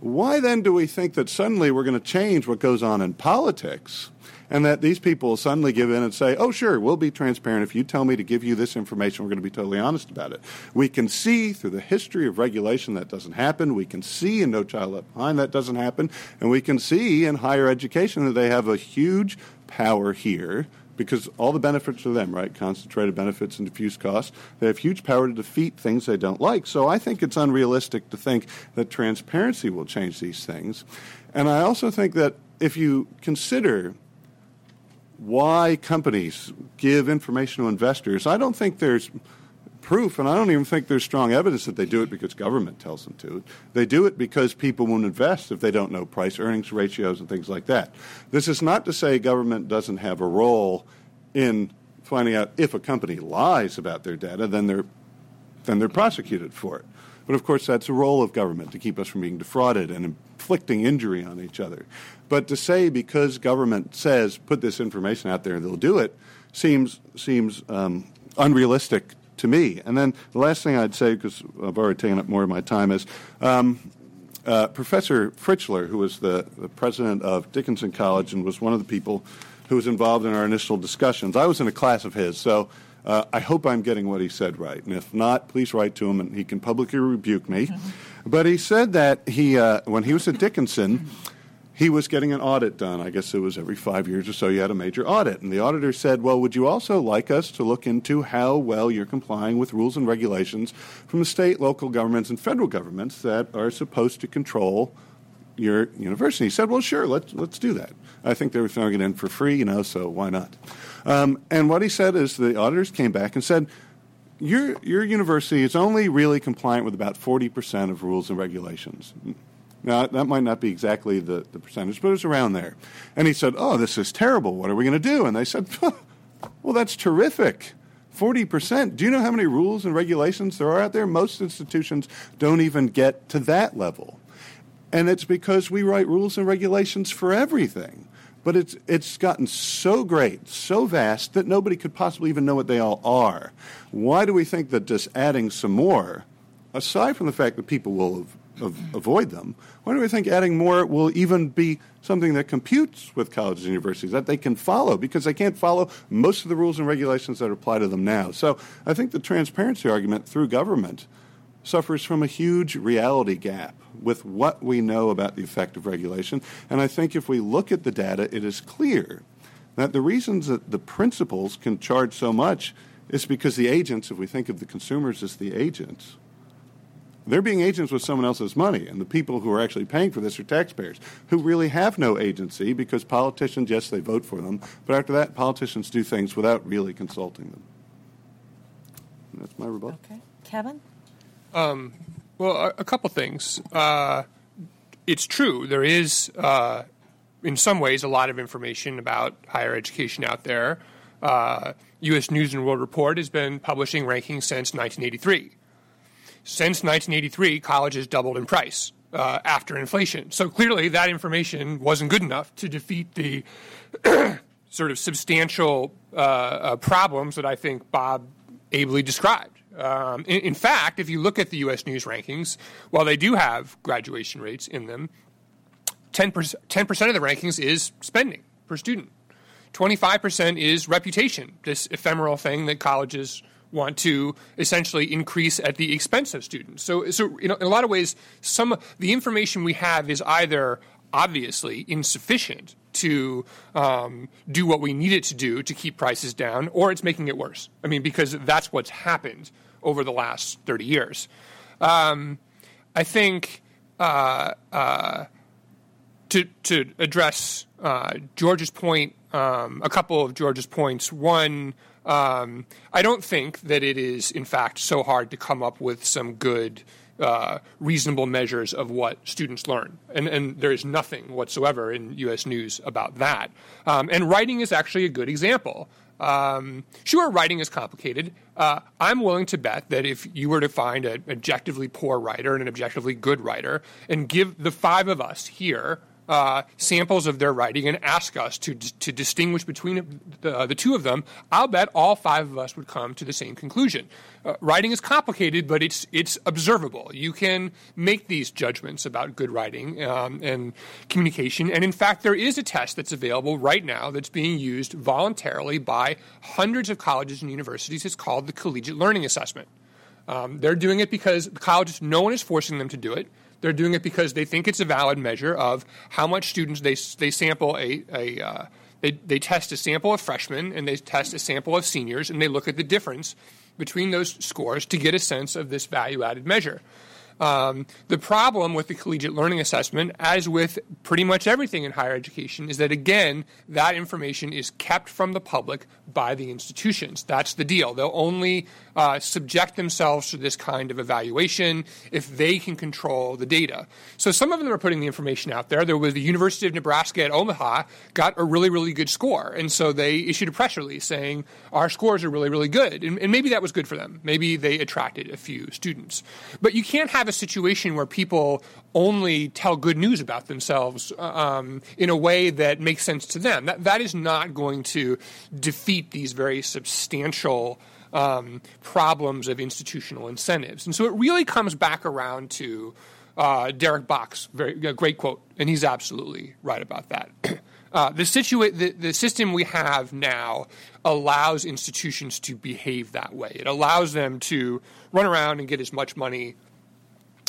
Why then do we think that suddenly we're going to change what goes on in politics and that these people suddenly give in and say, oh, sure, we'll be transparent. If you tell me to give you this information, we're going to be totally honest about it. We can see through the history of regulation that doesn't happen. We can see in No Child Left Behind that doesn't happen. And we can see in higher education that they have a huge power here because all the benefits are them, right? Concentrated benefits and diffuse costs. They have huge power to defeat things they don't like. So I think it's unrealistic to think that transparency will change these things. And I also think that if you consider why companies give information to investors, I don't think there's proof, and I don't even think there's strong evidence that they do it because government tells them to. They do it because people won't invest if they don't know price earnings ratios and things like that. This is not to say government doesn't have a role in finding out if a company lies about their data, then they're then they're prosecuted for it. But of course, that's the role of government to keep us from being defrauded and inflicting injury on each other. But to say because government says put this information out there and they'll do it seems seems um, unrealistic to me. And then the last thing I'd say, because I've already taken up more of my time, is um, uh, Professor Fritschler, who was the, the, president of Dickinson College and was one of the people who was involved in our initial discussions. I was in a class of his, so uh, I hope I'm getting what he said right. And if not, please write to him and he can publicly rebuke me. but he said that he, uh, when he was at Dickinson, he was getting an audit done. I guess it was every five years or so you had a major audit. And the auditor said, Well, would you also like us to look into how well you're complying with rules and regulations from the state, local governments, and federal governments that are supposed to control your university? He said, Well, sure, let's, let's do that. I think they were throwing it in for free, you know, so why not? Um, and what he said is the auditors came back and said, your, your university is only really compliant with about 40% of rules and regulations. Now, that might not be exactly the, the percentage, but it's around there. And he said, Oh, this is terrible. What are we going to do? And they said, Well, that's terrific. 40%. Do you know how many rules and regulations there are out there? Most institutions don't even get to that level. And it's because we write rules and regulations for everything. But it's, it's gotten so great, so vast, that nobody could possibly even know what they all are. Why do we think that just adding some more, aside from the fact that people will avoid them. Why do we think adding more will even be something that computes with colleges and universities that they can follow because they can't follow most of the rules and regulations that apply to them now? So I think the transparency argument through government suffers from a huge reality gap with what we know about the effect of regulation. And I think if we look at the data, it is clear that the reasons that the principals can charge so much is because the agents, if we think of the consumers as the agents, they're being agents with someone else's money, and the people who are actually paying for this are taxpayers who really have no agency because politicians, yes, they vote for them, but after that, politicians do things without really consulting them. And that's my rebuttal. Okay. Kevin? Um, well, a, a, couple things. Uh, it's true. There is, uh, in some ways, a lot of information about higher education out there. Uh, U.S. News and World Report has been publishing rankings since 1983. Since 1983, colleges doubled in price uh, after inflation. So clearly, that information wasn't good enough to defeat the sort of substantial uh, uh, problems that I think Bob ably described. Um, in, in, fact, if you look at the U.S. News rankings, while they do have graduation rates in them, 10%, 10% of the rankings is spending per student. 25% is reputation, this ephemeral thing that colleges want to essentially increase at the expense of students. So, so you know, in a lot of ways, some the information we have is either obviously insufficient to um, do what we need it to do to keep prices down, or it's making it worse. I mean, because that's what's happened over the last 30 years. Um, I think uh, uh, to to address uh, George's point, um, a couple of George's points. One, um, I don't think that it is, in fact, so hard to come up with some good, uh, reasonable measures of what students learn. And, and, there is nothing whatsoever in U.S. News about that. Um, and writing is actually a good example. Um, sure, writing is complicated. Uh, I'm willing to bet that if you were to find an objectively poor writer and an objectively good writer and give the five of us here uh, samples of their writing and ask us to, to distinguish between the, the, two of them, I'll bet all five of us would come to the same conclusion. Uh, writing is complicated, but it's, it's observable. You can make these judgments about good writing um, and communication. And in fact, there is a test that's available right now that's being used voluntarily by hundreds of colleges and universities. It's called the Collegiate Learning Assessment. Um, they're doing it because the colleges, no one is forcing them to do it. They're doing it because they think it's a valid measure of how much students they, they sample a, a uh, they, they test a sample of freshmen and they test a sample of seniors and they look at the difference between those scores to get a sense of this value added measure. Um, the problem with the collegiate learning assessment, as with pretty much everything in higher education, is that again, that information is kept from the public by the institutions. That's the deal. They'll only uh, subject themselves to this kind of evaluation if they can control the data. So some of them are putting the information out there. There was the University of Nebraska at Omaha got a really, really good score. And so they issued a press release saying, our scores are really, really good. And, and maybe that was good for them. Maybe they attracted a few students. But you can't have a situation where people only tell good news about themselves um, in a way that makes sense to them. That, that is not going to defeat these very substantial um, problems of institutional incentives. And so it really comes back around to uh, Derek Bok's very great quote, and he's absolutely right about that. Uh, the, situa- the, the, system we have now allows institutions to behave that way. It allows them to run around and get as much money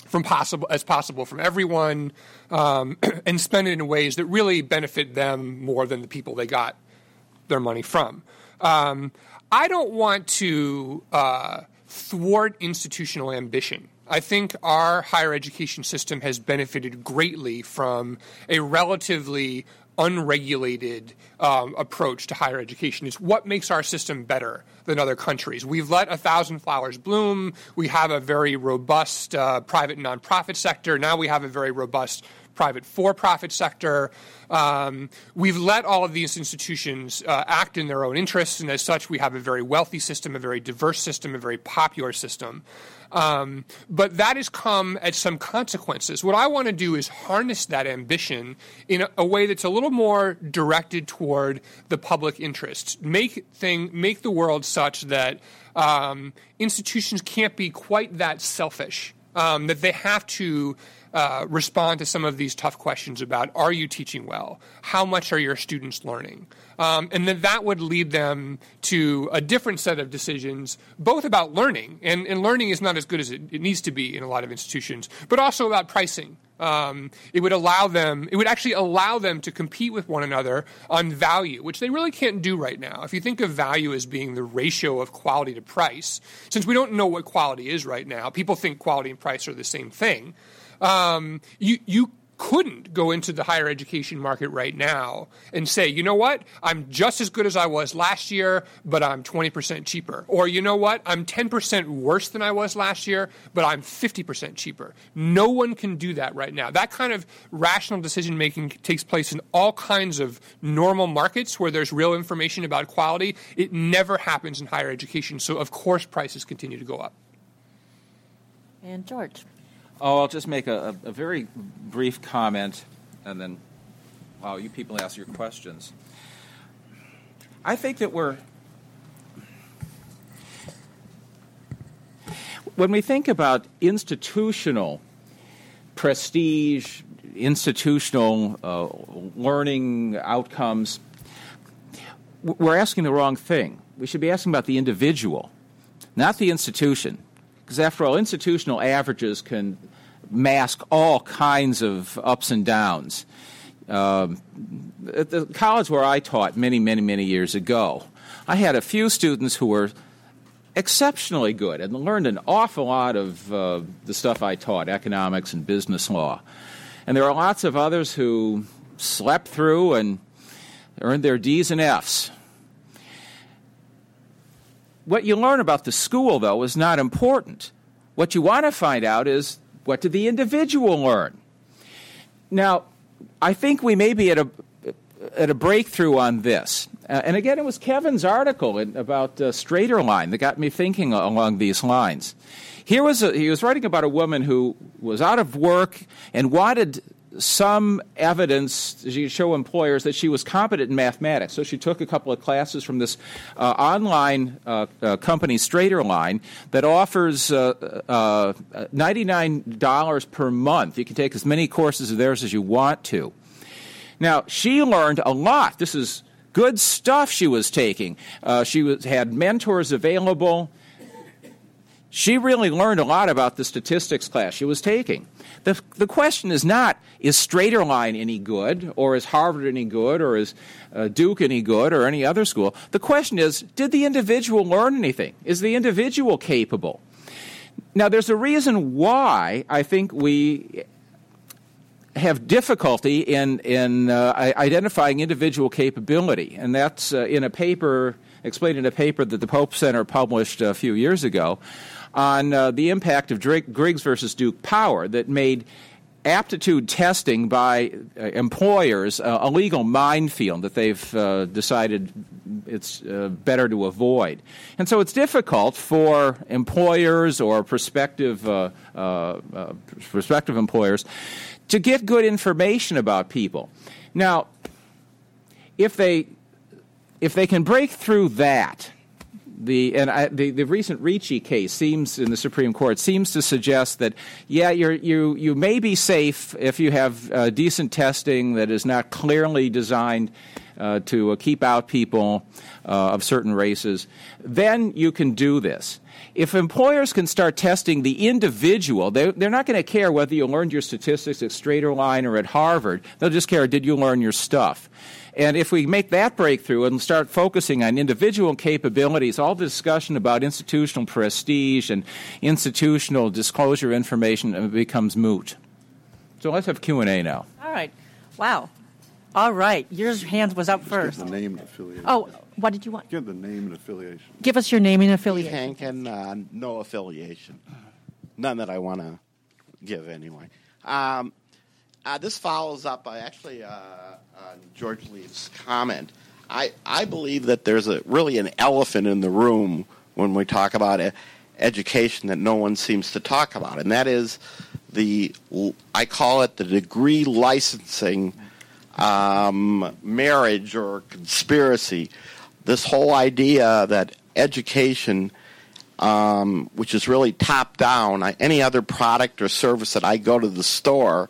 from possible as possible from everyone, um, and spend it in ways that really benefit them more than the people they got their money from. Um, I don't want to uh, thwart institutional ambition. I think our higher education system has benefited greatly from a relatively unregulated um, approach to higher education. It's what makes our system better than other countries. We've let a thousand flowers bloom. We have a very robust uh, private nonprofit sector. Now we have a very robust private for profit sector. Um, we've let all of these institutions uh, act in their own interests, and as such, we have a very wealthy system, a very diverse system, a very popular system. Um, but that has come at some consequences. What I want to do is harness that ambition in a, a, way that's a little more directed toward the public interest. Make thing, make the world such that um, institutions can't be quite that selfish. Um, that they have to uh, respond to some of these tough questions about are you teaching well? How much are your students learning? Um, and then that would lead them to a different set of decisions, both about learning, and, and learning is not as good as it, it, needs to be in a lot of institutions, but also about pricing. Um, it would allow them, it would actually allow them to compete with one another on value, which they really can't do right now. If you think of value as being the ratio of quality to price, since we don't know what quality is right now, people think quality and price are the same thing um, you you couldn't go into the higher education market right now and say, you know what, I'm just as good as I was last year, but I'm 20% cheaper. Or, you know what, I'm 10% worse than I was last year, but I'm 50% cheaper. No one can do that right now. That kind of rational decision making takes place in all kinds of normal markets where there's real information about quality. It never happens in higher education. So, of course, prices continue to go up. And George. Oh, I'll just make a, a, very brief comment and then, wow, you people ask your questions. I think that we're. When we think about institutional prestige, institutional uh, learning outcomes, we're asking the wrong thing. We should be asking about the individual, not the institution. Because after all, institutional averages can mask all kinds of ups and downs. Um, at the college where I taught many, many, many years ago, I had a few students who were exceptionally good and learned an awful lot of uh, the stuff I taught, economics and business law. And there are lots of others who slept through and earned their D's and F's. What you learn about the school, though, is not important. What you want to find out is what did the individual learn? Now, I think we may be at a at a breakthrough on this. Uh, and again, it was Kevin's article in, about uh, Straighterline that got me thinking along these lines. Here was a, he was writing about a woman who was out of work and wanted some evidence to show employers that she was competent in mathematics. So she took a couple of classes from this uh, online uh, uh, company, Straighterline, that offers uh, uh, $99 per month. You can take as many courses of theirs as you want to. Now, she learned a lot. This is good stuff she was taking. Uh, she was, had mentors available. She really learned a lot about the statistics class she was taking. The, the question is not, is Straighterline any good, or is Harvard any good, or is uh, Duke any good, or any other school? The question is, did the individual learn anything? Is the individual capable? Now, there's a reason why I think we have difficulty in, in uh, identifying individual capability, and that's uh, in a paper explained in a paper that the Pope Center published a few years ago on uh, the impact of Drake, Griggs versus Duke Power that made aptitude testing by uh, employers uh, a legal minefield that they've uh, decided it's uh, better to avoid. And so it's difficult for employers or prospective, uh, uh, prospective employers to get good information about people. Now, if they, if they can break through that, the and I, the the recent Ricci case seems in the Supreme Court seems to suggest that yeah you you you may be safe if you have uh, decent testing that is not clearly designed uh, to uh, keep out people uh, of certain races, then you can do this. If employers can start testing the individual, they, they're not going to care whether you learned your statistics at Straighterline or at Harvard. They'll just care, did you learn your stuff? And if we make that breakthrough and start focusing on individual capabilities, all the discussion about institutional prestige and institutional disclosure information becomes moot. So let's have Q&A now. All right. Wow. All right. Your hand was up first. the name and affiliation. Oh, what did you want? Give the name and affiliation. Give us your name and affiliation. Hank uh, no affiliation. None that I want to give anyway. Um, uh, this follows up uh, actually uh, on George Leef's comment. I, I believe that there's a really an elephant in the room when we talk about education that no one seems to talk about, and that is the I call it the degree licensing um, marriage or conspiracy. This whole idea that education, um, which is really top down, any other product or service that I go to the store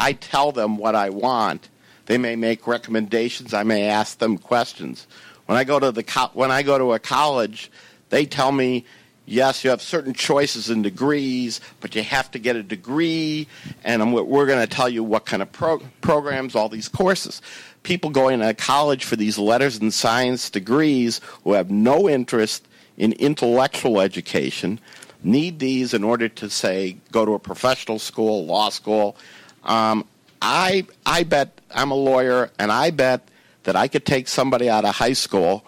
I tell them what I want. They may make recommendations. I may ask them questions. When I go to the co- when I go to a college, they tell me, yes, you have certain choices and degrees, but you have to get a degree, and we're going to tell you what kind of pro- programs, all these courses. People going to college for these letters and science degrees who have no interest in intellectual education need these in order to say go to a professional school, law school, um, I I bet I'm a lawyer, and I bet that I could take somebody out of high school,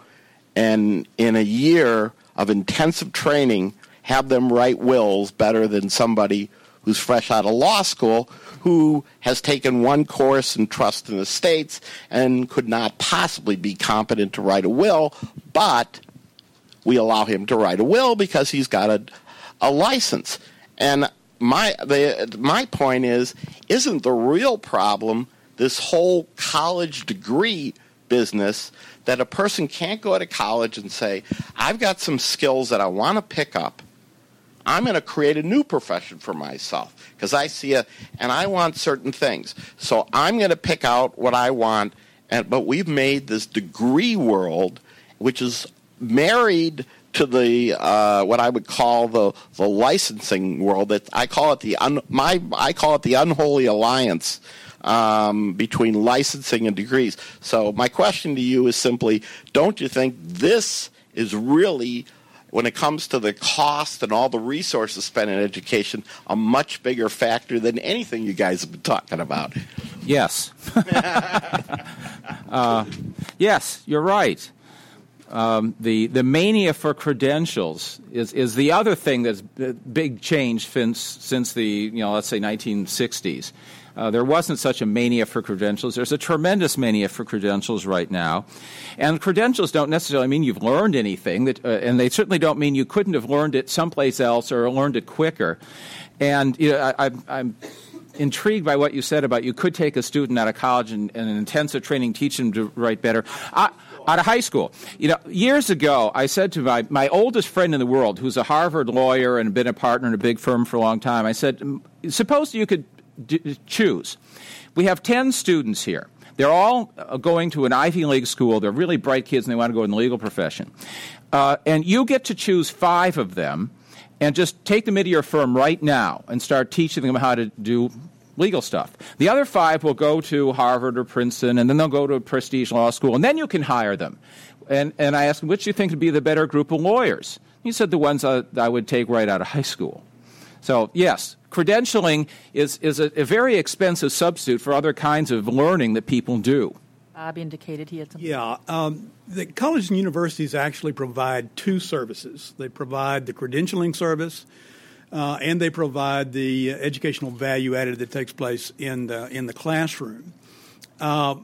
and in a year of intensive training, have them write wills better than somebody who's fresh out of law school who has taken one course in trust in estates and could not possibly be competent to write a will, but we allow him to write a will because he's got a, a license. And my the my point is isn't the real problem this whole college degree business that a person can't go to college and say I've got some skills that I want to pick up. I'm going to create a new profession for myself because I see a and I want certain things. So I'm going to pick out what I want and but we've made this degree world which is married to the uh, what I would call the the licensing world. That I call it the un, my I call it the unholy alliance um, between licensing and degrees. So my question to you is simply: Don't you think this is really when it comes to the cost and all the resources spent in education, a much bigger factor than anything you guys have been talking about. Yes. uh, yes, you're right. Um, the the mania for credentials is is the other thing that's big change since since the you know let's say 1960s. Uh, there wasn't such a mania for credentials. There's a tremendous mania for credentials right now. And credentials don't necessarily mean you've learned anything, that, uh, and they certainly don't mean you couldn't have learned it someplace else or learned it quicker. And you know, I, I'm intrigued by what you said about you could take a student out of college and, and an intensive training teach them to write better. I, out of high school. You know, years ago, I said to my, my oldest friend in the world, who's a Harvard lawyer and been a partner in a big firm for a long time, I said, suppose you could d- choose. We have 10 students here. They're all uh, going to an Ivy League school. They're really bright kids and they want to go in the legal profession. Uh, and you get to choose five of them and just take them into your firm right now and start teaching them how to do legal stuff. The other five will go to Harvard or Princeton, and then they'll go to a prestige law school, and then you can hire them. And, and I asked him, which do you think would be the better group of lawyers? He said the ones I, I would take right out of high school. So, yes, credentialing is, is a, a, very expensive substitute for other kinds of learning that people do. Bob indicated he had something. Yeah. Um, the colleges and universities actually provide two services they provide the credentialing service. Uh, and they provide the educational value added that takes place in the in the classroom. Uh,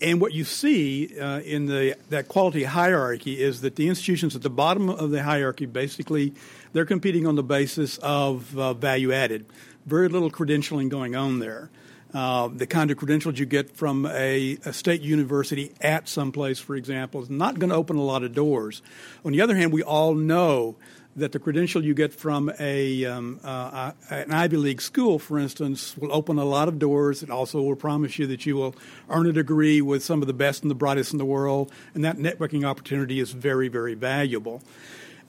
and what you see uh, in the that quality hierarchy is that the institutions at the bottom of the hierarchy basically they're competing on the basis of uh, value added. Very little credentialing going on there. Uh, the kind of credentials you get from a, a, state university at some place, for example, is not going to open a lot of doors. On the other hand, we all know that the credential you get from a um, uh, an Ivy League school, for instance, will open a lot of doors. It also will promise you that you will earn a degree with some of the best and the brightest in the world, and that networking opportunity is very, very valuable.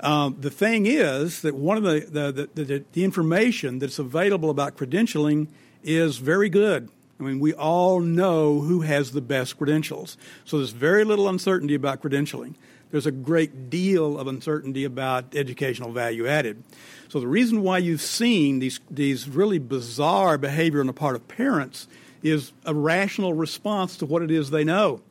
Um, the thing is that one of the the, the, the the information that's available about credentialing is very good. I mean, we all know who has the best credentials. So there's very little uncertainty about credentialing. There's a great deal of uncertainty about educational value added. So the reason why you've seen these, these really bizarre behavior on the part of parents is a rational response to what it is they know.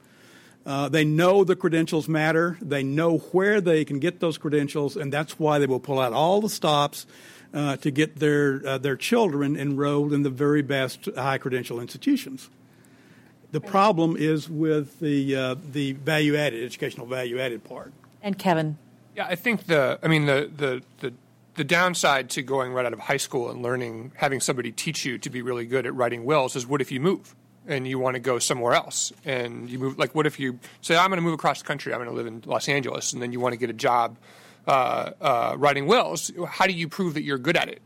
Uh, they know the credentials matter. They know where they can get those credentials, and that's why they will pull out all the stops uh, to get their uh, their children enrolled in the very best high credential institutions. The problem is with the uh, the value added educational value added part. And Kevin, yeah, I think the I mean the the the the downside to going right out of high school and learning having somebody teach you to be really good at writing wills is what if you move and you want to go somewhere else? And you move like what if you say i'm going to move across the country i'm going to live in los angeles and then you want to get a job uh, uh, writing wills. How do you prove that you're good at it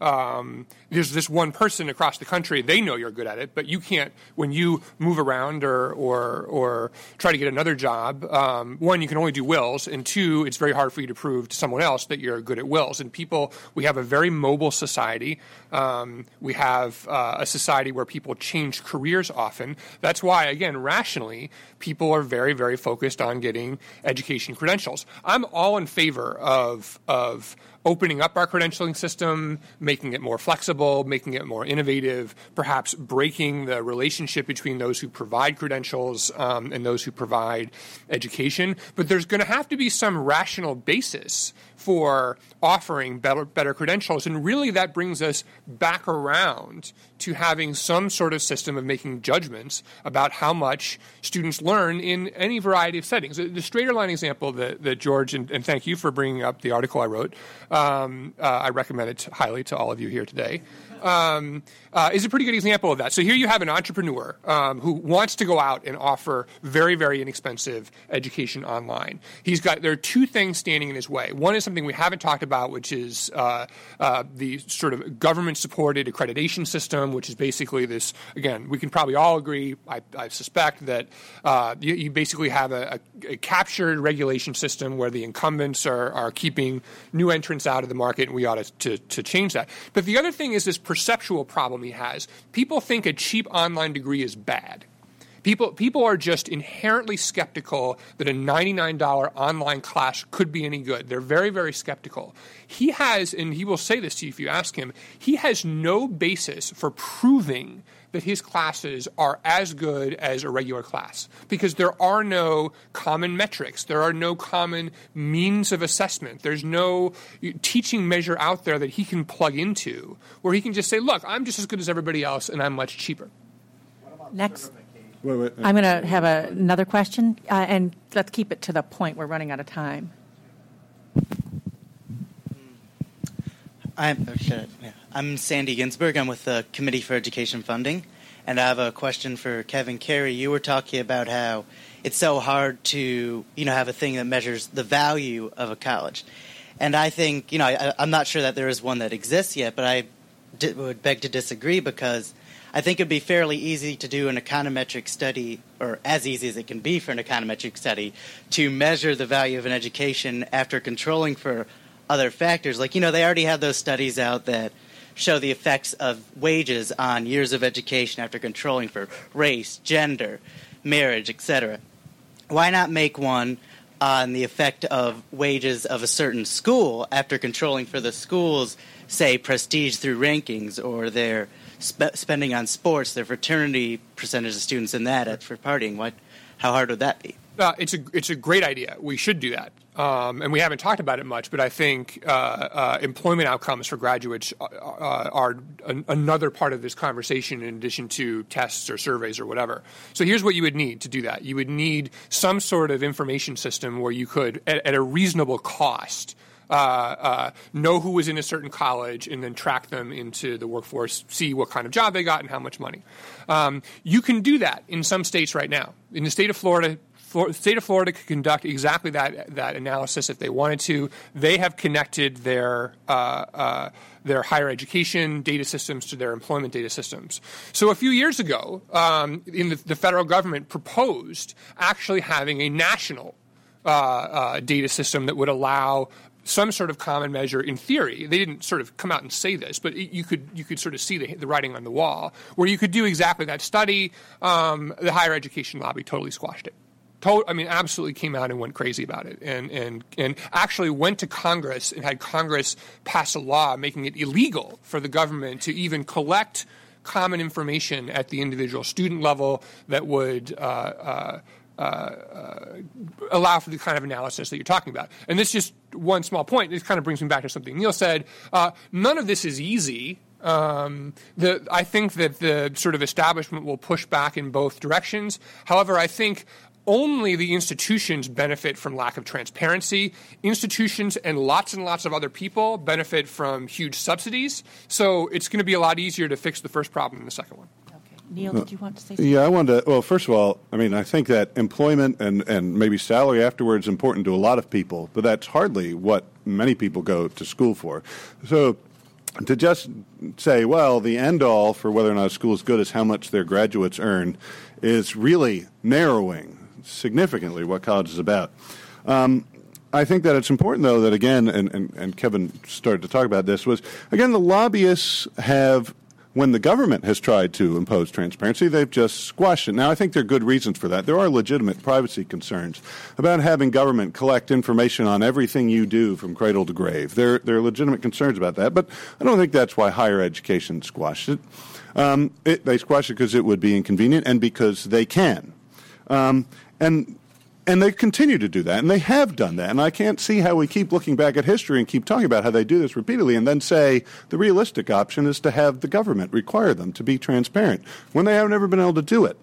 um, there's this one person across the country they know you're good at it but you can't when you move around or or or try to get another job um, one you can only do wills and two it's very hard for you to prove to someone else that you're good at wills. And people we have a very mobile society. Um, we have uh, a society where people change careers often. That's why again rationally people are very very focused on getting education credentials. I'm all in favor of of opening up our credentialing system, making it more flexible, making it more innovative, perhaps breaking the relationship between those who provide credentials um, and those who provide education. But there's going to have to be some rational basis for offering better, better credentials. And really, that brings us back around to having some sort of system of making judgments about how much students learn in any variety of settings. The Straighterline example that, that George, and, and, thank you for bringing up the article I wrote, um, uh, I recommend it highly to all of you here today um, uh, is a pretty good example of that. So here you have an entrepreneur um, who wants to go out and offer very, very inexpensive education online. He's got there are two things standing in his way. One is something we haven't talked about, which is uh, uh, the sort of government-supported accreditation system, which is basically this. Again, we can probably all agree. I, I suspect that uh, you, you, basically have a, a, a, captured regulation system where the incumbents are, are keeping new entrants out of the market, and we ought to, to, to change that. But the other thing is this perceptual problem he has. People think a cheap online degree is bad People people are just inherently skeptical that a $99 online class could be any good. They're very very skeptical. He has and he will say this to you if you ask him, he has no basis for proving that his classes are as good as a regular class because there are no common metrics. There are no common means of assessment. There's no teaching measure out there that he can plug into where he can just say, look, I'm just as good as everybody else and I'm much cheaper. Next. Wait, wait. I'm going to have a, another question, uh, and let's keep it to the point. We're running out of time. I'm, yeah. I'm Sandy Ginsberg. I'm with the Committee for Education Funding. And I have a question for Kevin Carey. You were talking about how it's so hard to, you know, have a thing that measures the value of a college. And I think, you know, I, am not sure that there is one that exists yet, but I would beg to disagree because I think it'd be fairly easy to do an econometric study, or as easy as it can be for an econometric study, to measure the value of an education after controlling for other factors. Like, you know, they already have those studies out that show the effects of wages on years of education after controlling for race, gender, marriage, etc. Why not make one on the effect of wages of a certain school after controlling for the school's, say, prestige through rankings or their sp- spending on sports, their fraternity percentage of students in that for partying? What, how hard would that be? Uh, it's a it's a great idea. We should do that, um, and we haven't talked about it much. But I think uh, uh, employment outcomes for graduates uh, uh, are an, another part of this conversation, in addition to tests or surveys or whatever. So here's what you would need to do that: you would need some sort of information system where you could, at, at a reasonable cost, uh, uh, know who was in a certain college and then track them into the workforce, see what kind of job they got and how much money. Um, you can do that in some states right now. In the state of Florida, the state of Florida could conduct exactly that that analysis if they wanted to. They have connected their uh, uh, their higher education data systems to their employment data systems. So a few years ago, um, in the, the, federal government proposed actually having a national uh, uh data system that would allow some sort of common measure in theory. They didn't sort of come out and say this, but you could you could sort of see the, the writing on the wall where you could do exactly that study. Um, the higher education lobby totally squashed it. I mean, absolutely came out and went crazy about it, and and and actually went to Congress and had Congress pass a law making it illegal for the government to even collect common information at the individual student level that would. Uh, uh, uh, uh, allow for the kind of analysis that you're talking about. And this just one small point. This kind of brings me back to something Neal said. Uh, none of this is easy. Um, the, I think that the sort of establishment will push back in both directions. However, I think only the institutions benefit from lack of transparency. Institutions and lots and lots of other people benefit from huge subsidies. So it's going to be a lot easier to fix the first problem than the second one. Neal, uh, did you want to say something? Yeah, I wanted to. Well, first of all, I mean, I think that employment and, and maybe salary afterwards is important to a lot of people, but that's hardly what many people go to school for. So to just say, well, the end all for whether or not a school is good is how much their graduates earn is really narrowing significantly what college is about. Um, I think that it's important, though, that again, and, and, and Kevin started to talk about this, was again, the lobbyists have when the government has tried to impose transparency, they've just squashed it. Now, I think there are good reasons for that. There are legitimate privacy concerns about having government collect information on everything you do from cradle to grave. There, there are legitimate concerns about that, but I don't think that's why higher education squashed it. Um, it they squashed it because it would be inconvenient and because they can. Um, and and they continue to do that, and they have done that. And I can't see how we keep looking back at history and keep talking about how they do this repeatedly, and then say the realistic option is to have the government require them to be transparent when they have never been able to do it.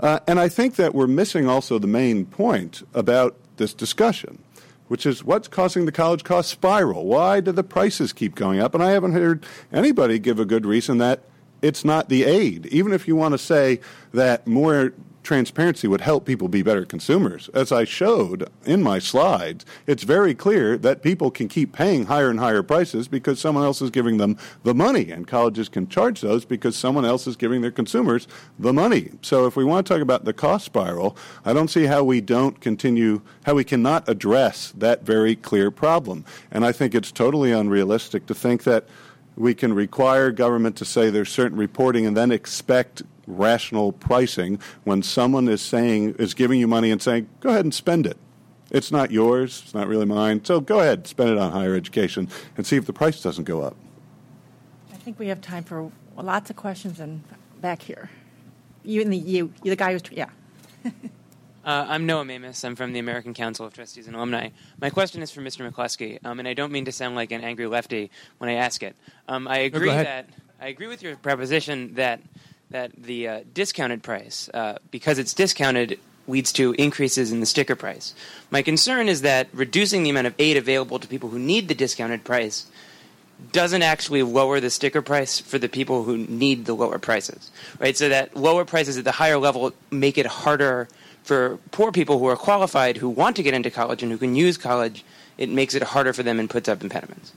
Uh, and I think that we're missing also the main point about this discussion, which is what's causing the college cost spiral? Why do the prices keep going up? And I haven't heard anybody give a good reason that it's not the aid. Even if you want to say that more transparency would help people be better consumers. As I showed in my slides, it's very clear that people can keep paying higher and higher prices because someone else is giving them the money, and colleges can charge those because someone else is giving their consumers the money. So if we want to talk about the cost spiral, I don't see how we don't continue, how we cannot address that very clear problem. And I think it's totally unrealistic to think that we can require government to say there's certain reporting and then expect rational pricing when someone is saying is giving you money and saying, "Go ahead and spend it." It's not yours. It's not really mine. So go ahead, spend it on higher education and see if the price doesn't go up. I think we have time for lots of questions and back here. You and the you, you're the guy who's yeah. Uh, I'm Noah Mamus. I'm from the American Council of Trustees and Alumni. My question is for Mr. McCluskey, um, and I don't mean to sound like an angry lefty when I ask it. Um, I agree that I agree with your proposition that that the uh, discounted price, uh, because it's discounted, leads to increases in the sticker price. My concern is that reducing the amount of aid available to people who need the discounted price doesn't actually lower the sticker price for the people who need the lower prices, right? So that lower prices at the higher level make it harder for poor people who are qualified, who want to get into college and who can use college. It makes it harder for them and puts up impediments.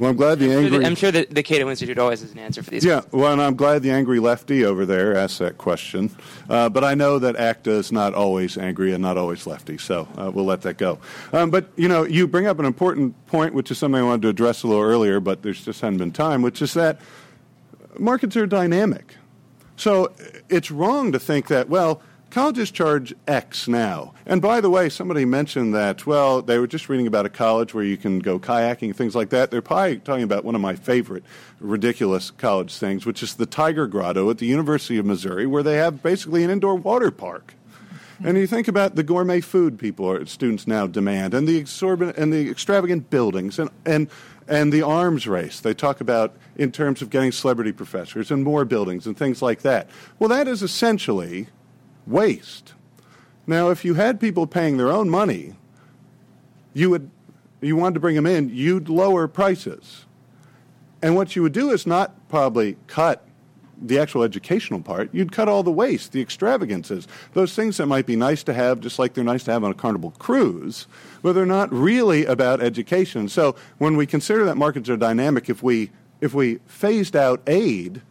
Well, I'm glad the I'm sure angry. that- I'm sure that the Cato Institute always has an answer for these. Yeah, well, and I'm glad the angry lefty over there asked that question. Uh, but I know that ACTA is not always angry and not always lefty, so uh, we'll let that go. Um, but, you know, you bring up an important point, which is something I wanted to address a little earlier, but there's just hadn't been time, which is that markets are dynamic. So it's wrong to think that, well, colleges charge X now. And by the way, somebody mentioned that, well, they were just reading about a college where you can go kayaking, things like that. They're probably talking about one of my favorite ridiculous college things, which is the Tiger Grotto at the University of Missouri, where they have basically an indoor water park. And you think about the gourmet food people or students now demand, and the exorbitant and the extravagant buildings, and and and the arms race. They talk about in terms of getting celebrity professors and more buildings and things like that. Well, that is essentially waste. Now, if you had people paying their own money, you would you wanted to bring them in, you'd lower prices. And what you would do is not probably cut the actual educational part, you'd cut all the waste, the extravagances, those things that might be nice to have, just like they're nice to have on a carnival cruise, but they're not really about education. So when we consider that markets are dynamic, if we if we phased out aid,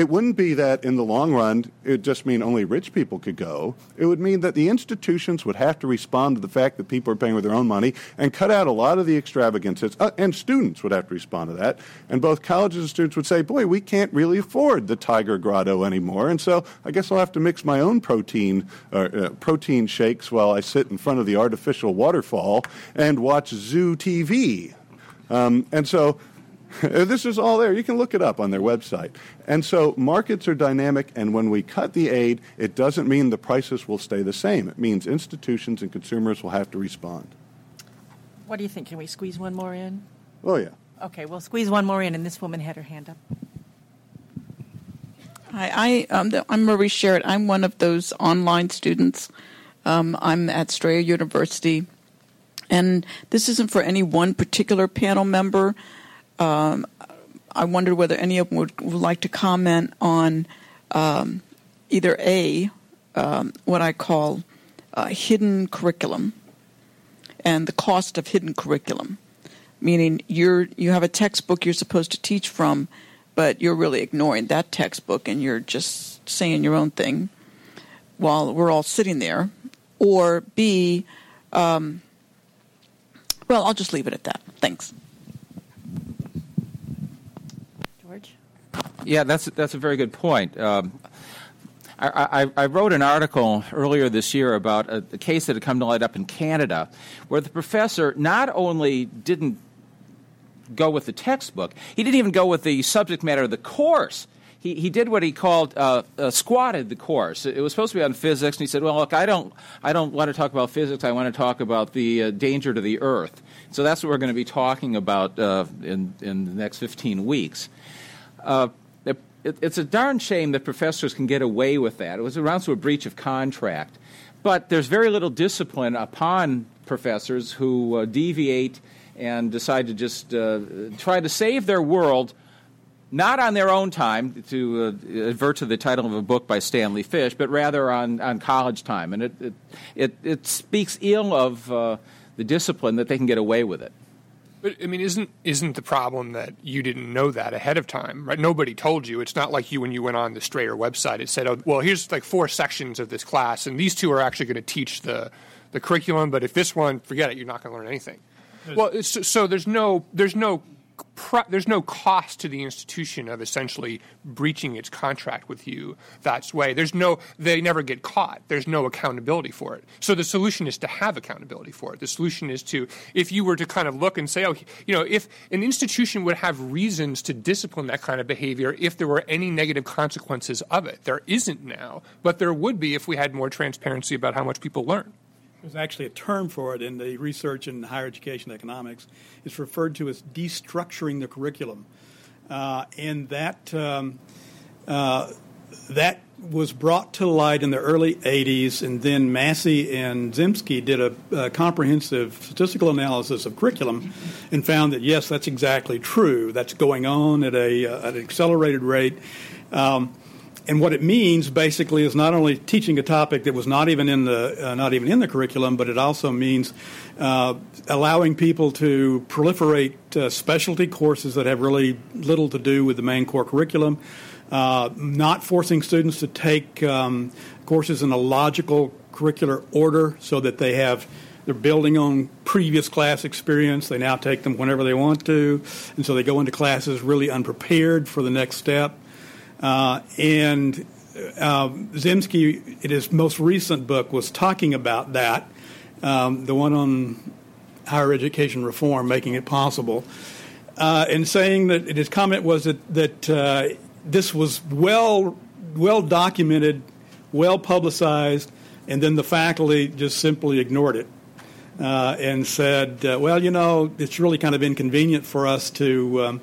it wouldn't be that in the long run it would just mean only rich people could go. It would mean that the institutions would have to respond to the fact that people are paying with their own money and cut out a lot of the extravagances. Uh, and students would have to respond to that. And both colleges and students would say, boy, we can't really afford the Tiger Grotto anymore. And so I guess I'll have to mix my own protein, uh, uh, protein shakes while I sit in front of the artificial waterfall and watch Zoo TV. Um, and so this is all there. You can look it up on their website. And so markets are dynamic, and when we cut the aid, it doesn't mean the prices will stay the same. It means institutions and consumers will have to respond. What do you think? Can we squeeze one more in? Oh, yeah. Okay, we'll squeeze one more in, and this woman had her hand up. Hi, I, um, the, I'm Marie Sherritt. I'm one of those online students. Um, I'm at Strayer University. And this isn't for any one particular panel member. Um, I wondered whether any of them would, would like to comment on um, either A, um, what I call uh, hidden curriculum, and the cost of hidden curriculum. Meaning, you're you have a textbook you're supposed to teach from, but you're really ignoring that textbook and you're just saying your own thing while we're all sitting there. Or B, um, well, I'll just leave it at that. Thanks. George? Yeah, that's that's a very good point. Um, I, I, I wrote an article earlier this year about a, a case that had come to light up in Canada, where the professor not only didn't go with the textbook, he didn't even go with the subject matter of the course. He, he did what he called uh, uh, squatted the course. It was supposed to be on physics, and he said, "Well, look, I don't, I don't want to talk about physics. I want to talk about the uh, danger to the Earth." So that's what we're going to be talking about uh, in in the next 15 weeks. Uh, it, it, it's a darn shame that professors can get away with that. It was around to a breach of contract, but there's very little discipline upon professors who uh, deviate and decide to just uh, try to save their world not on their own time, to uh, advert to the title of a book by Stanley Fish, but rather on, on college time. And it, it, it, it speaks ill of uh, the discipline that they can get away with it. But I mean, isn't isn't the problem that you didn't know that ahead of time, right? Nobody told you. It's not like you when you went on the Strayer website. It said, "Oh, well, here's like four sections of this class, and these two are actually going to teach the the curriculum. But if this one, forget it. You're not going to learn anything." Well, it's, so there's no there's no there's no cost to the institution of essentially breaching its contract with you that way. There's no they never get caught. There's no accountability for it. So the solution is to have accountability for it. The solution is to if you were to kind of look and say, oh, you know, if an institution would have reasons to discipline that kind of behavior if there were any negative consequences of it. There isn't now, but there would be if we had more transparency about how much people learn. There's actually a term for it in the research in higher education economics. It's referred to as destructuring the curriculum, uh, and that um, uh, that was brought to light in the early 80s, and then Massy and Zemsky did a, a, comprehensive statistical analysis of curriculum and found that yes, that's exactly true. That's going on at a uh, at an accelerated rate. Um, and what it means basically is not only teaching a topic that was not even in the uh, not even in the curriculum, but it also means uh, allowing people to proliferate uh, specialty courses that have really little to do with the main core curriculum. Uh, not forcing students to take um, courses in a logical curricular order so that they have they're building on previous class experience. They now take them whenever they want to, and so they go into classes really unprepared for the next step. Uh, and uh, Zemsky, in his most recent book, was talking about that, um, the one on higher education reform, making it possible, uh, and saying that his comment was that, that uh, this was well, well documented, well publicized, and then the faculty just simply ignored it. Uh, and said, uh, well, you know, it's really kind of inconvenient for us to um,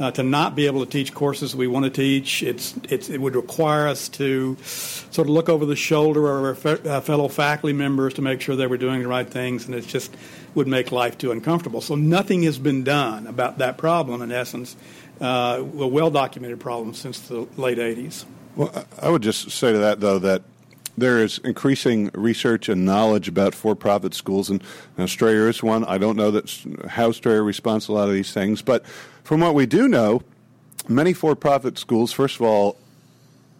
uh, to not be able to teach courses we want to teach. It's, it's, it would require us to sort of look over the shoulder of our fe- uh, fellow faculty members to make sure they were doing the right things, and it just would make life too uncomfortable. So nothing has been done about that problem, in essence, uh, a well documented problem since the late 80s. Well, I would just say to that, though, that there is increasing research and knowledge about for-profit schools, and Strayer is one. I don't know that how Strayer responds to a lot of these things, but from what we do know, many for profit schools, first of all,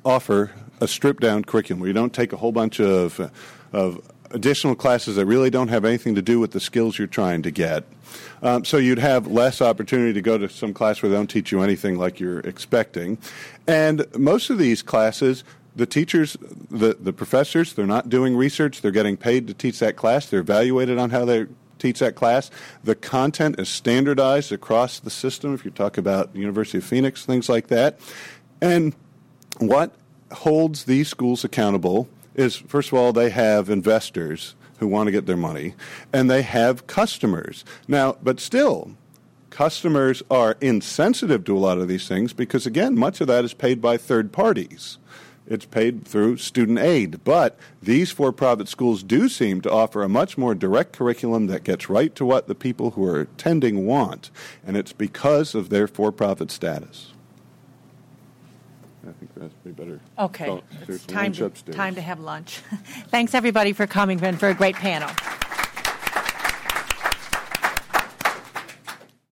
offer a stripped down curriculum where you don't take a whole bunch of, of additional classes that really don't have anything to do with the skills you're trying to get. Um, so you'd have less opportunity to go to some class where they don't teach you anything like you're expecting. And most of these classes, the teachers, the, the professors, they're not doing research. They're getting paid to teach that class. They're evaluated on how they're teach that class. The content is standardized across the system. If you talk about University of Phoenix, things like that. And what holds these schools accountable is, first of all, they have investors who want to get their money, and they have customers. Now, but still, customers are insensitive to a lot of these things because, again, much of that is paid by third parties it's paid through student aid. But these for profit schools do seem to offer a much more direct curriculum that gets right to what the people who are attending want, and it's because of their for profit status. I think that's be better. Okay, oh, it's time to, time to have lunch. Thanks everybody for coming and for a great panel.